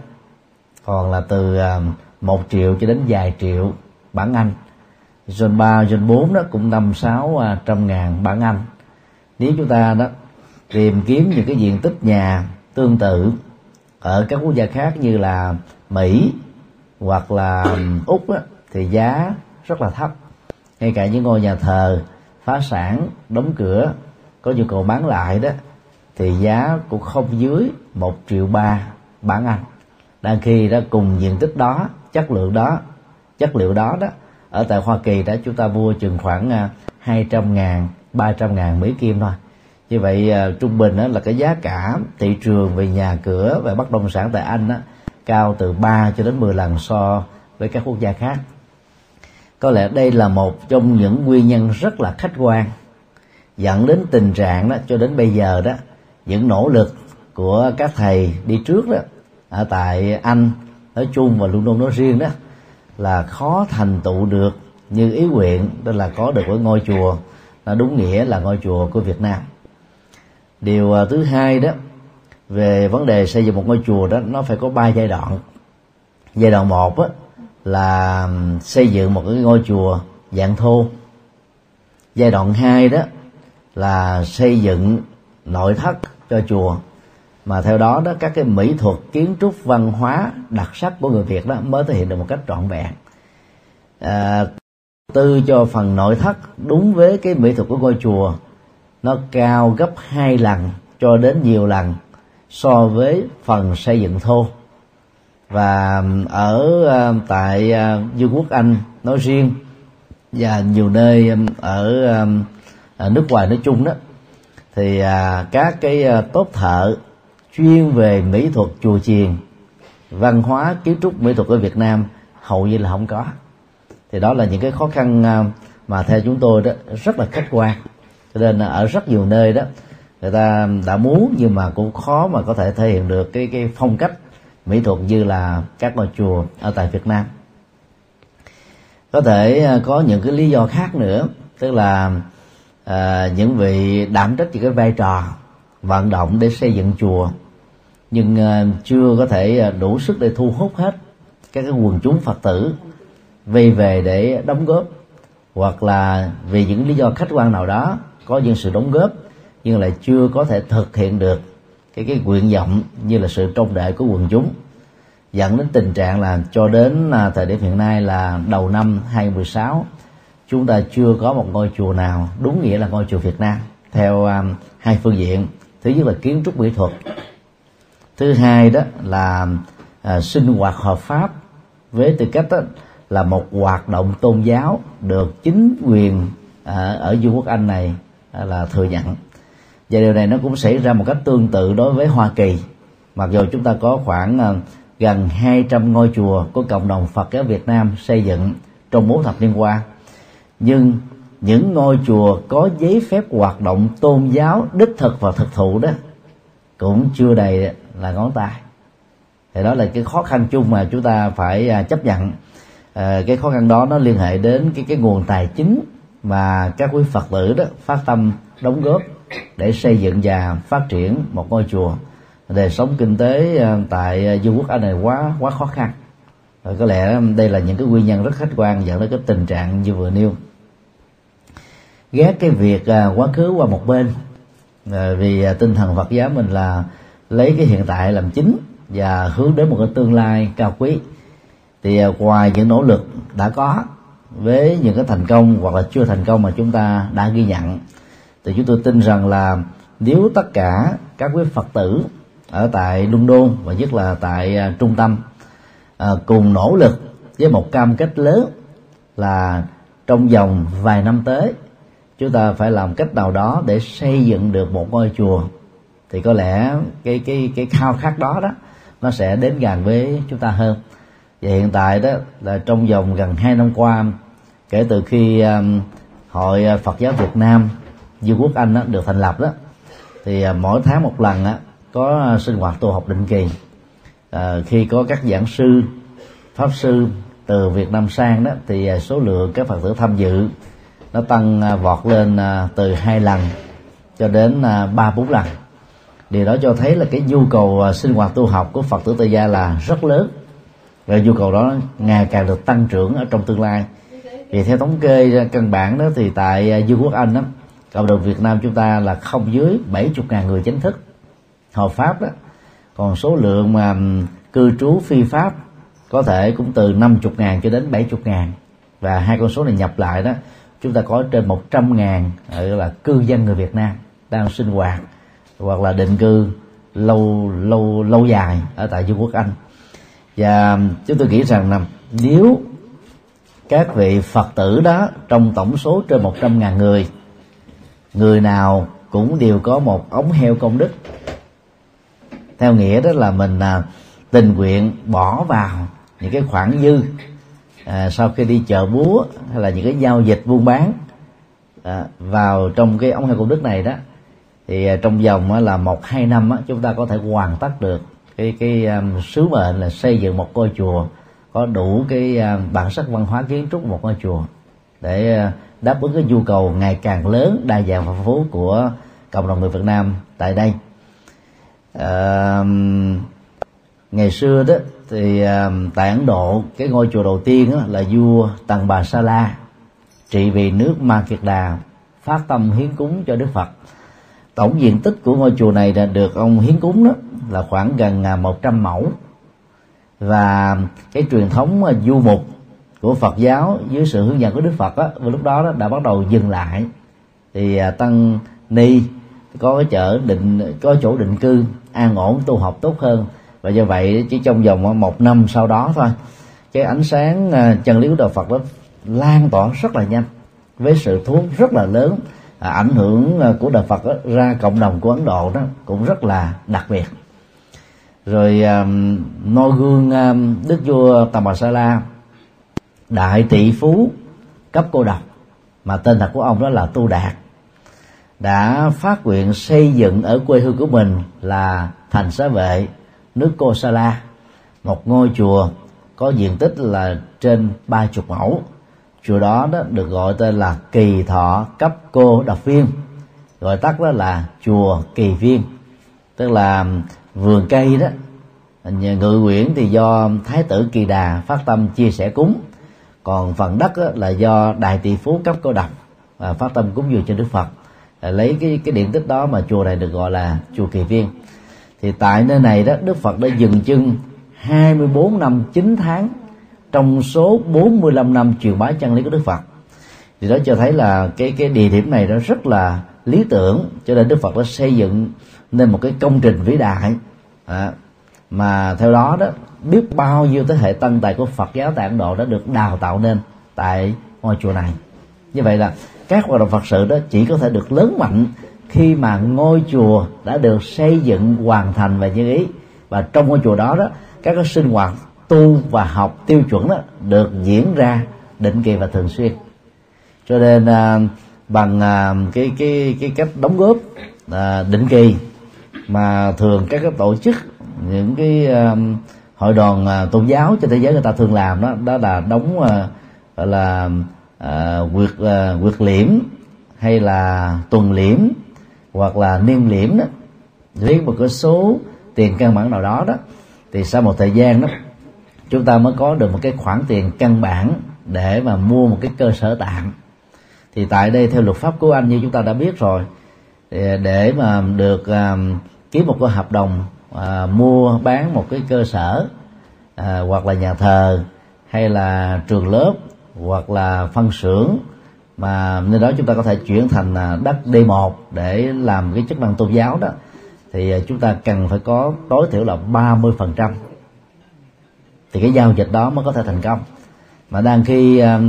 còn là từ à, 1 triệu cho đến vài triệu bản Anh. Zone 3, zone 4 đó cũng năm sáu à, trăm ngàn bản Anh. Nếu chúng ta đó tìm kiếm những cái diện tích nhà tương tự ở các quốc gia khác như là Mỹ hoặc là Úc á, thì giá rất là thấp. Ngay cả những ngôi nhà thờ phá sản đóng cửa có nhu cầu bán lại đó thì giá cũng không dưới một triệu ba bản Anh. Đang khi đó cùng diện tích đó chất lượng đó chất liệu đó đó ở tại Hoa Kỳ đó chúng ta mua chừng khoảng à, hai trăm ngàn ba trăm ngàn Mỹ Kim thôi. Như vậy à, trung bình đó là cái giá cả thị trường về nhà cửa và bất động sản tại Anh đó, cao từ 3 cho đến 10 lần so với các quốc gia khác. Có lẽ đây là một trong những nguyên nhân rất là khách quan, dẫn đến tình trạng đó, cho đến bây giờ đó, những nỗ lực của các thầy đi trước đó, ở tại Anh, nói chung và London nói riêng đó, là khó thành tựu được như ý nguyện, đó là có được một ngôi chùa là đúng nghĩa là ngôi chùa của Việt Nam. Điều à, thứ hai đó về vấn đề xây dựng một ngôi chùa đó nó phải có ba giai đoạn. Giai đoạn một á, là xây dựng một cái ngôi chùa dạng thô. Giai đoạn hai đó là xây dựng nội thất cho chùa. Mà theo đó đó các cái mỹ thuật kiến trúc văn hóa đặc sắc của người Việt đó mới thể hiện được một cách trọn vẹn. À, tư cho phần nội thất đúng với cái mỹ thuật của ngôi chùa nó cao gấp hai lần cho đến nhiều lần so với phần xây dựng thô. Và ở ờ, tại ờ, vương quốc anh nói riêng và nhiều nơi ờ, ở, ở nước ngoài nói chung đó thì à, các cái tốt thợ chuyên về mỹ thuật chùa chiền văn hóa kiến trúc mỹ thuật ở Việt Nam hầu như là không có. Thì đó là những cái khó khăn mà theo chúng tôi đó rất là khách quan. Cho nên ở rất nhiều nơi đó người ta đã muốn nhưng mà cũng khó mà có thể thể hiện được cái cái phong cách mỹ thuật như là các ngôi chùa ở tại Việt Nam. Có thể à, có những cái lý do khác nữa tức là à, những vị đảm trách những cái vai trò vận động để xây dựng chùa nhưng à, chưa có thể à, đủ sức để thu hút hết các cái quần chúng phật tử vây về để đóng góp hoặc là vì những lý do khách quan nào đó có những sự đóng góp nhưng lại chưa có thể thực hiện được cái cái nguyện vọng như là sự trông đợi của quần chúng. Dẫn đến tình trạng là cho đến à, thời điểm hiện nay là đầu năm 2016 chúng ta chưa có một ngôi chùa nào đúng nghĩa là ngôi chùa Việt Nam theo um, hai phương diện. Thứ nhất là kiến trúc mỹ thuật. Thứ hai đó là à, sinh hoạt hợp pháp với tư cách đó, là một hoạt động tôn giáo được chính quyền à, ở vương quốc Anh này à, là thừa nhận và điều này nó cũng xảy ra một cách tương tự đối với Hoa Kỳ. Mặc dù chúng ta có khoảng ờ, gần 200 ngôi chùa của cộng đồng Phật giáo Việt Nam xây dựng trong bốn thập niên qua. Nhưng những ngôi chùa có giấy phép hoạt động tôn giáo đích thực và thực thụ đó cũng chưa đầy là ngón tay. Thì đó là cái khó khăn chung mà chúng ta phải à, chấp nhận. À, cái khó khăn đó nó liên hệ đến cái cái nguồn tài chính mà các quý phật tử đó phát tâm đóng góp để xây dựng và phát triển một ngôi chùa. Đời sống kinh tế ờ, tại ờ, vương quốc anh này quá quá khó khăn. Và có lẽ đây là những cái nguyên nhân rất khách quan dẫn đến cái tình trạng như vừa nêu. Ghét cái việc ờ, quá khứ qua một bên vì tinh thần Phật giáo mình là lấy cái hiện tại làm chính và hướng đến một cái tương lai cao quý. Thì ngoài những nỗ lực đã có với những cái thành công hoặc là chưa thành công mà chúng ta đã ghi nhận thì chúng tôi tin rằng là nếu tất cả các quý phật tử ở tại London và nhất là tại à, trung tâm à, cùng nỗ lực với một cam kết lớn là trong vòng vài năm tới chúng ta phải làm cách nào đó để xây dựng được một ngôi chùa thì có lẽ cái cái cái khao khát đó đó nó sẽ đến gần với chúng ta hơn. Và hiện tại đó là trong vòng gần hai năm qua kể từ khi um, hội Phật giáo Việt Nam vương quốc Anh đó, được thành lập đó thì à, mỗi tháng một lần đó, có à, sinh hoạt tu học định kỳ. À, khi có các giảng sư pháp sư từ Việt Nam sang đó thì à, số lượng các phật tử tham dự nó tăng vọt lên từ hai lần cho đến ba bốn lần. Điều đó cho thấy là cái nhu cầu sinh hoạt tu học của phật tử tại gia là rất lớn và nhu cầu đó ngày càng được tăng trưởng ở trong tương lai. Vì theo thống kê căn bản đó thì tại vương quốc Anh đó cộng đồng Việt Nam chúng ta là không dưới 70.000 người chính thức. Hợp pháp đó, còn số lượng mà cư trú phi pháp có thể cũng từ 50.000 cho đến 70.000 và hai con số này nhập lại đó, chúng ta có trên 100 ngàn ờ, gọi là cư dân người Việt Nam đang sinh hoạt hoặc là định cư lâu lâu lâu dài ở tại Vương quốc Anh. Và chúng tôi nghĩ rằng là nếu các vị Phật tử đó trong tổng số trên 100.000 người người nào cũng đều có một ống heo công đức. Theo nghĩa đó là mình à, tình nguyện bỏ vào những cái khoản dư à, sau khi đi chợ búa hay là những cái giao dịch buôn bán à, vào trong cái ống heo công đức này đó. Thì à, trong vòng là một hai năm á, chúng ta có thể hoàn tất được cái cái um, sứ mệnh là xây dựng một ngôi chùa có đủ cái uh, bản sắc văn hóa kiến trúc một ngôi chùa để uh, đáp ứng cái nhu cầu ngày càng lớn đa dạng phong phú của cộng đồng người Việt Nam tại đây. À, ngày xưa đó thì tại Ấn Độ cái ngôi chùa đầu tiên đó là vua Tần Bà Sa La trị vì nước Ma Kiệt Đà phát tâm hiến cúng cho Đức Phật. Tổng diện tích của ngôi chùa này đã được ông hiến cúng đó là khoảng gần à, 100 mẫu. Và cái truyền thống à, du mục của Phật giáo dưới sự hướng dẫn của Đức Phật á, lúc đó, đó đã bắt đầu dừng lại. Thì à, tăng ni có cái chợ định có chỗ định cư an ổn tu học tốt hơn. Và do vậy chỉ trong vòng một năm sau đó thôi cái ánh sáng à, chân lý của đạo Phật đó lan tỏa rất là nhanh với sự thu hút rất là lớn. À, ảnh hưởng à, của đạo Phật đó, ra cộng đồng của Ấn Độ đó cũng rất là đặc biệt. Rồi um, noi gương um, đức vua Tàm Bà Sa La đại tỷ phú, cấp cô độc, mà tên thật của ông đó là Tu Đạt, đã phát nguyện xây dựng ở quê hương của mình là thành xá vệ, nước Cô Sa La, một ngôi chùa có diện tích là trên ba chục mẫu. Chùa đó đó được gọi tên là kỳ thọ cấp cô độc viên, gọi tắt đó là chùa kỳ viên, tức là vườn cây đó. Ngự quyển thì do thái tử kỳ đà phát tâm chia sẻ cúng còn phần đất á, là do đại tỷ phú cấp cô độc và phát tâm cúng dường cho đức phật. À, lấy cái cái điện tích đó mà chùa này được gọi là chùa kỳ viên. Thì tại nơi này đó đức phật đã dừng chân 24 năm 9 tháng trong số 45 năm truyền bá chân lý của Đức Phật. Thì đó cho thấy là cái cái địa điểm này nó rất là lý tưởng cho nên Đức Phật đã xây dựng nên một cái công trình vĩ đại. À, mà theo đó đó biết bao nhiêu thế hệ tân tài của Phật giáo tại Ấn Độ đã được đào tạo nên tại ngôi chùa này. Như vậy là các hoạt động Phật sự đó chỉ có thể được lớn mạnh khi mà ngôi chùa đã được xây dựng hoàn thành và như ý. Và trong ngôi chùa đó đó các cái sinh hoạt tu và học tiêu chuẩn đó được diễn ra định kỳ và thường xuyên. Cho nên à, bằng à, cái cái cái cách đóng góp à, định kỳ mà thường các cái tổ chức những cái à, hội đoàn à, tôn giáo trên thế giới người ta thường làm đó đó là đóng à, gọi là à, quyệt à, quyệt liễm hay là tuần liễm hoặc là niêm liễm đó. Với một cái số tiền căn bản nào đó đó thì sau một thời gian đó chúng ta mới có được một cái khoản tiền căn bản để mà mua một cái cơ sở tạm thì tại đây theo luật pháp của anh như chúng ta đã biết rồi để mà được uh, ký một cái hợp đồng à, mua bán một cái cơ sở à, hoặc là nhà thờ hay là trường lớp hoặc là phân xưởng mà nơi đó chúng ta có thể chuyển thành à, đất D1 để làm cái chức năng tôn giáo đó thì à, chúng ta cần phải có tối thiểu là 30 phần trăm. Thì cái giao dịch đó mới có thể thành công. Mà đang khi à,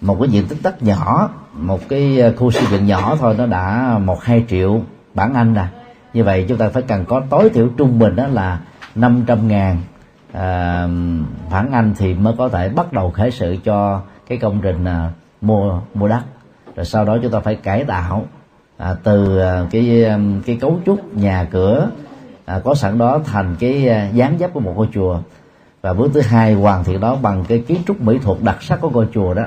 một cái diện tích đất nhỏ một cái khu xây dựng nhỏ thôi nó đã một hai triệu bản anh rồi như vậy chúng ta phải cần có tối thiểu trung bình đó là 500 ngàn à, phản anh thì mới có thể bắt đầu khởi sự cho cái công trình à, mua mua đất. Rồi sau đó chúng ta phải cải tạo à, từ à, cái um, cái cấu trúc nhà cửa à, có sẵn đó thành cái à, dáng dấp của một ngôi chùa. Và bước thứ hai hoàn thiện đó bằng cái kiến trúc mỹ thuật đặc sắc của ngôi chùa đó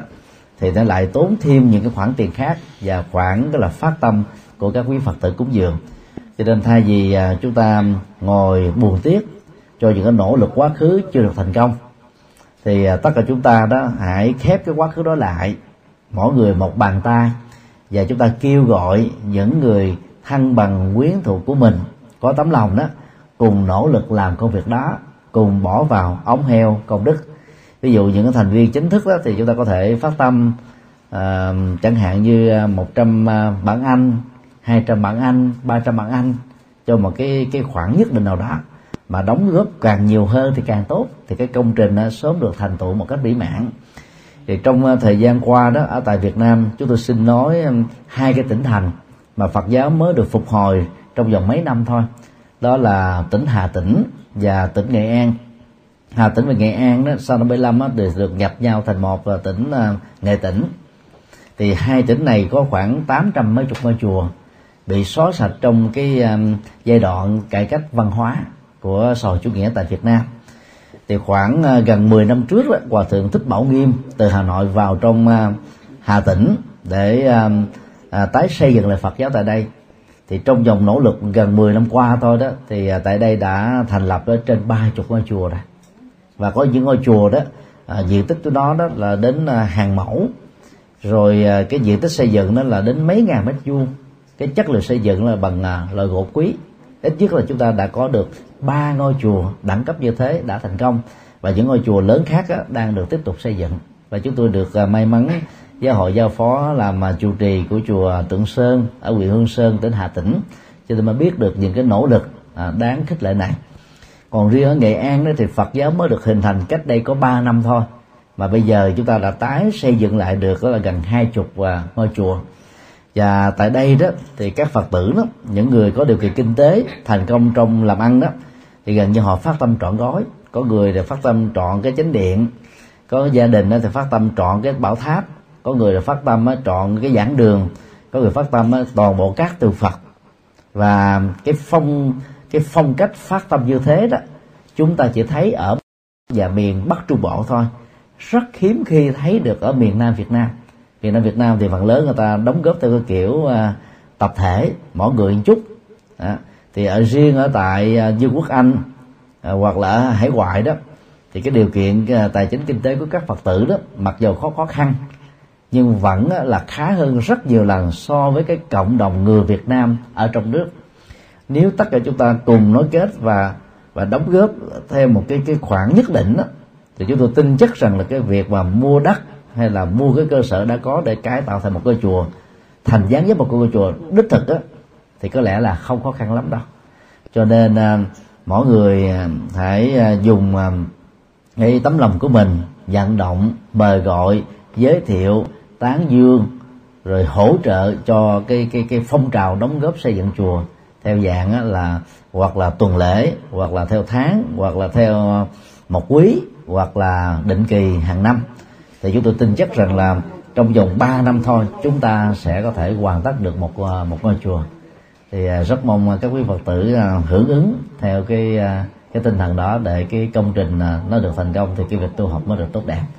thì nó lại tốn thêm những cái khoản tiền khác và khoản đó là phát tâm của các quý phật tử cúng dường cho nên thay vì à, chúng ta ngồi buồn tiếc cho những cái nỗ lực quá khứ chưa được thành công thì à, tất cả chúng ta đó hãy khép cái quá khứ đó lại. Mỗi người một bàn tay và chúng ta kêu gọi những người thân bằng quyến thuộc của mình có tấm lòng đó cùng nỗ lực làm công việc đó cùng bỏ vào ống heo công đức. Ví dụ những cái thành viên chính thức đó thì chúng ta có thể phát tâm uh, chẳng hạn như 100 bản anh 200 bản anh 300 bản anh cho một cái cái khoản nhất định nào đó mà đóng góp càng nhiều hơn thì càng tốt. Thì cái công trình nó sớm được thành tựu một cách mỹ mãn. Thì trong ờ, thời gian qua đó ở tại Việt Nam chúng tôi xin nói hai cái tỉnh thành mà Phật giáo mới được phục hồi trong vòng mấy năm thôi. Đó là tỉnh Hà Tĩnh và tỉnh Nghệ An. Hà Tĩnh và Nghệ An đó sau năm 75 đó, đều được nhập nhau thành một ờ, tỉnh uh, Nghệ Tĩnh. Thì hai tỉnh này có khoảng 800 mấy chục ngôi chùa bị xóa sạch trong cái um, giai đoạn cải cách văn hóa của xã hội chủ nghĩa tại Việt Nam. Thì khoảng ờ, gần 10 năm trước đó, hòa thượng thích bảo nghiêm từ Hà Nội vào trong ờ, Hà Tĩnh để um, à, tái xây dựng lại Phật giáo tại đây. Thì trong dòng nỗ lực gần 10 năm qua thôi đó thì ờ, tại đây đã thành lập ở trên ba chục ngôi chùa rồi. Và có những ngôi chùa đó diện tích của nó đó là đến hàng mẫu. Rồi cái diện tích xây dựng nó là đến mấy ngàn mét vuông cái chất liệu xây dựng là bằng à, loại gỗ quý. Ít nhất là chúng ta đã có được ba ngôi chùa đẳng cấp như thế đã thành công. Và những ngôi chùa lớn khác đang được tiếp tục xây dựng. Và chúng tôi được à, may mắn giáo hội giao phó làm à, chủ trì của chùa Tượng Sơn ở huyện Hương Sơn, tỉnh Hà Tĩnh. Cho nên mới biết được những cái nỗ lực đáng khích lệ này. Còn riêng ở Nghệ An đó thì Phật giáo mới được hình thành cách đây có 3 năm thôi. Mà bây giờ chúng ta đã tái xây dựng lại được, đó là gần hai chục ngôi chùa và tại đây đó, thì các phật tử đó, những người có điều kiện kinh tế, thành công trong làm ăn đó, thì gần như họ phát tâm trọn gói. Có người thì phát tâm trọn cái chánh điện, có gia đình thì phát tâm trọn cái bảo tháp, có người là phát tâm trọn cái giảng đường, có người phát tâm toàn bộ các từ phật. Và cái phong cái phong cách phát tâm như thế đó, chúng ta chỉ thấy ở và miền bắc trung bộ thôi. Rất hiếm khi thấy được ở miền nam việt nam. Việt nam việt nam thì phần lớn người ta đóng góp theo cái kiểu uh, tập thể mỗi người một chút. À, thì ở riêng ở tại à, uh, vương quốc anh uh, hoặc là ở hải ngoại đó thì cái điều kiện uh, tài chính kinh tế của các phật tử đó mặc dù khó khó khăn nhưng vẫn uh, là khá hơn rất nhiều lần so với cái cộng đồng người Việt Nam ở trong nước. Nếu tất cả chúng ta cùng nối kết và và đóng góp theo một cái cái khoản nhất định đó, thì chúng tôi tin chắc rằng là cái việc mà mua đất hay là mua cái cơ sở đã có để cải tạo thành một ngôi chùa, thành dáng dấp một ngôi chùa đích thực đó thì có lẽ là không khó khăn lắm đâu. Cho nên à, mỗi người à, hãy à, dùng cái tấm lòng của mình vận động, mời gọi, giới thiệu, tán dương, rồi hỗ trợ cho cái cái cái phong trào đóng góp xây dựng chùa theo dạng là, hoặc là tuần lễ, hoặc là theo tháng, hoặc là theo một quý, hoặc là định kỳ hàng năm thì chúng tôi tin chắc rằng là trong vòng 3 năm thôi, chúng ta sẽ có thể hoàn tất được một à, một ngôi chùa. Thì à, rất mong các quý phật tử à, hưởng ứng theo cái cái tinh thần đó để cái công trình nó được thành công thì cái việc tu học mới được tốt đẹp.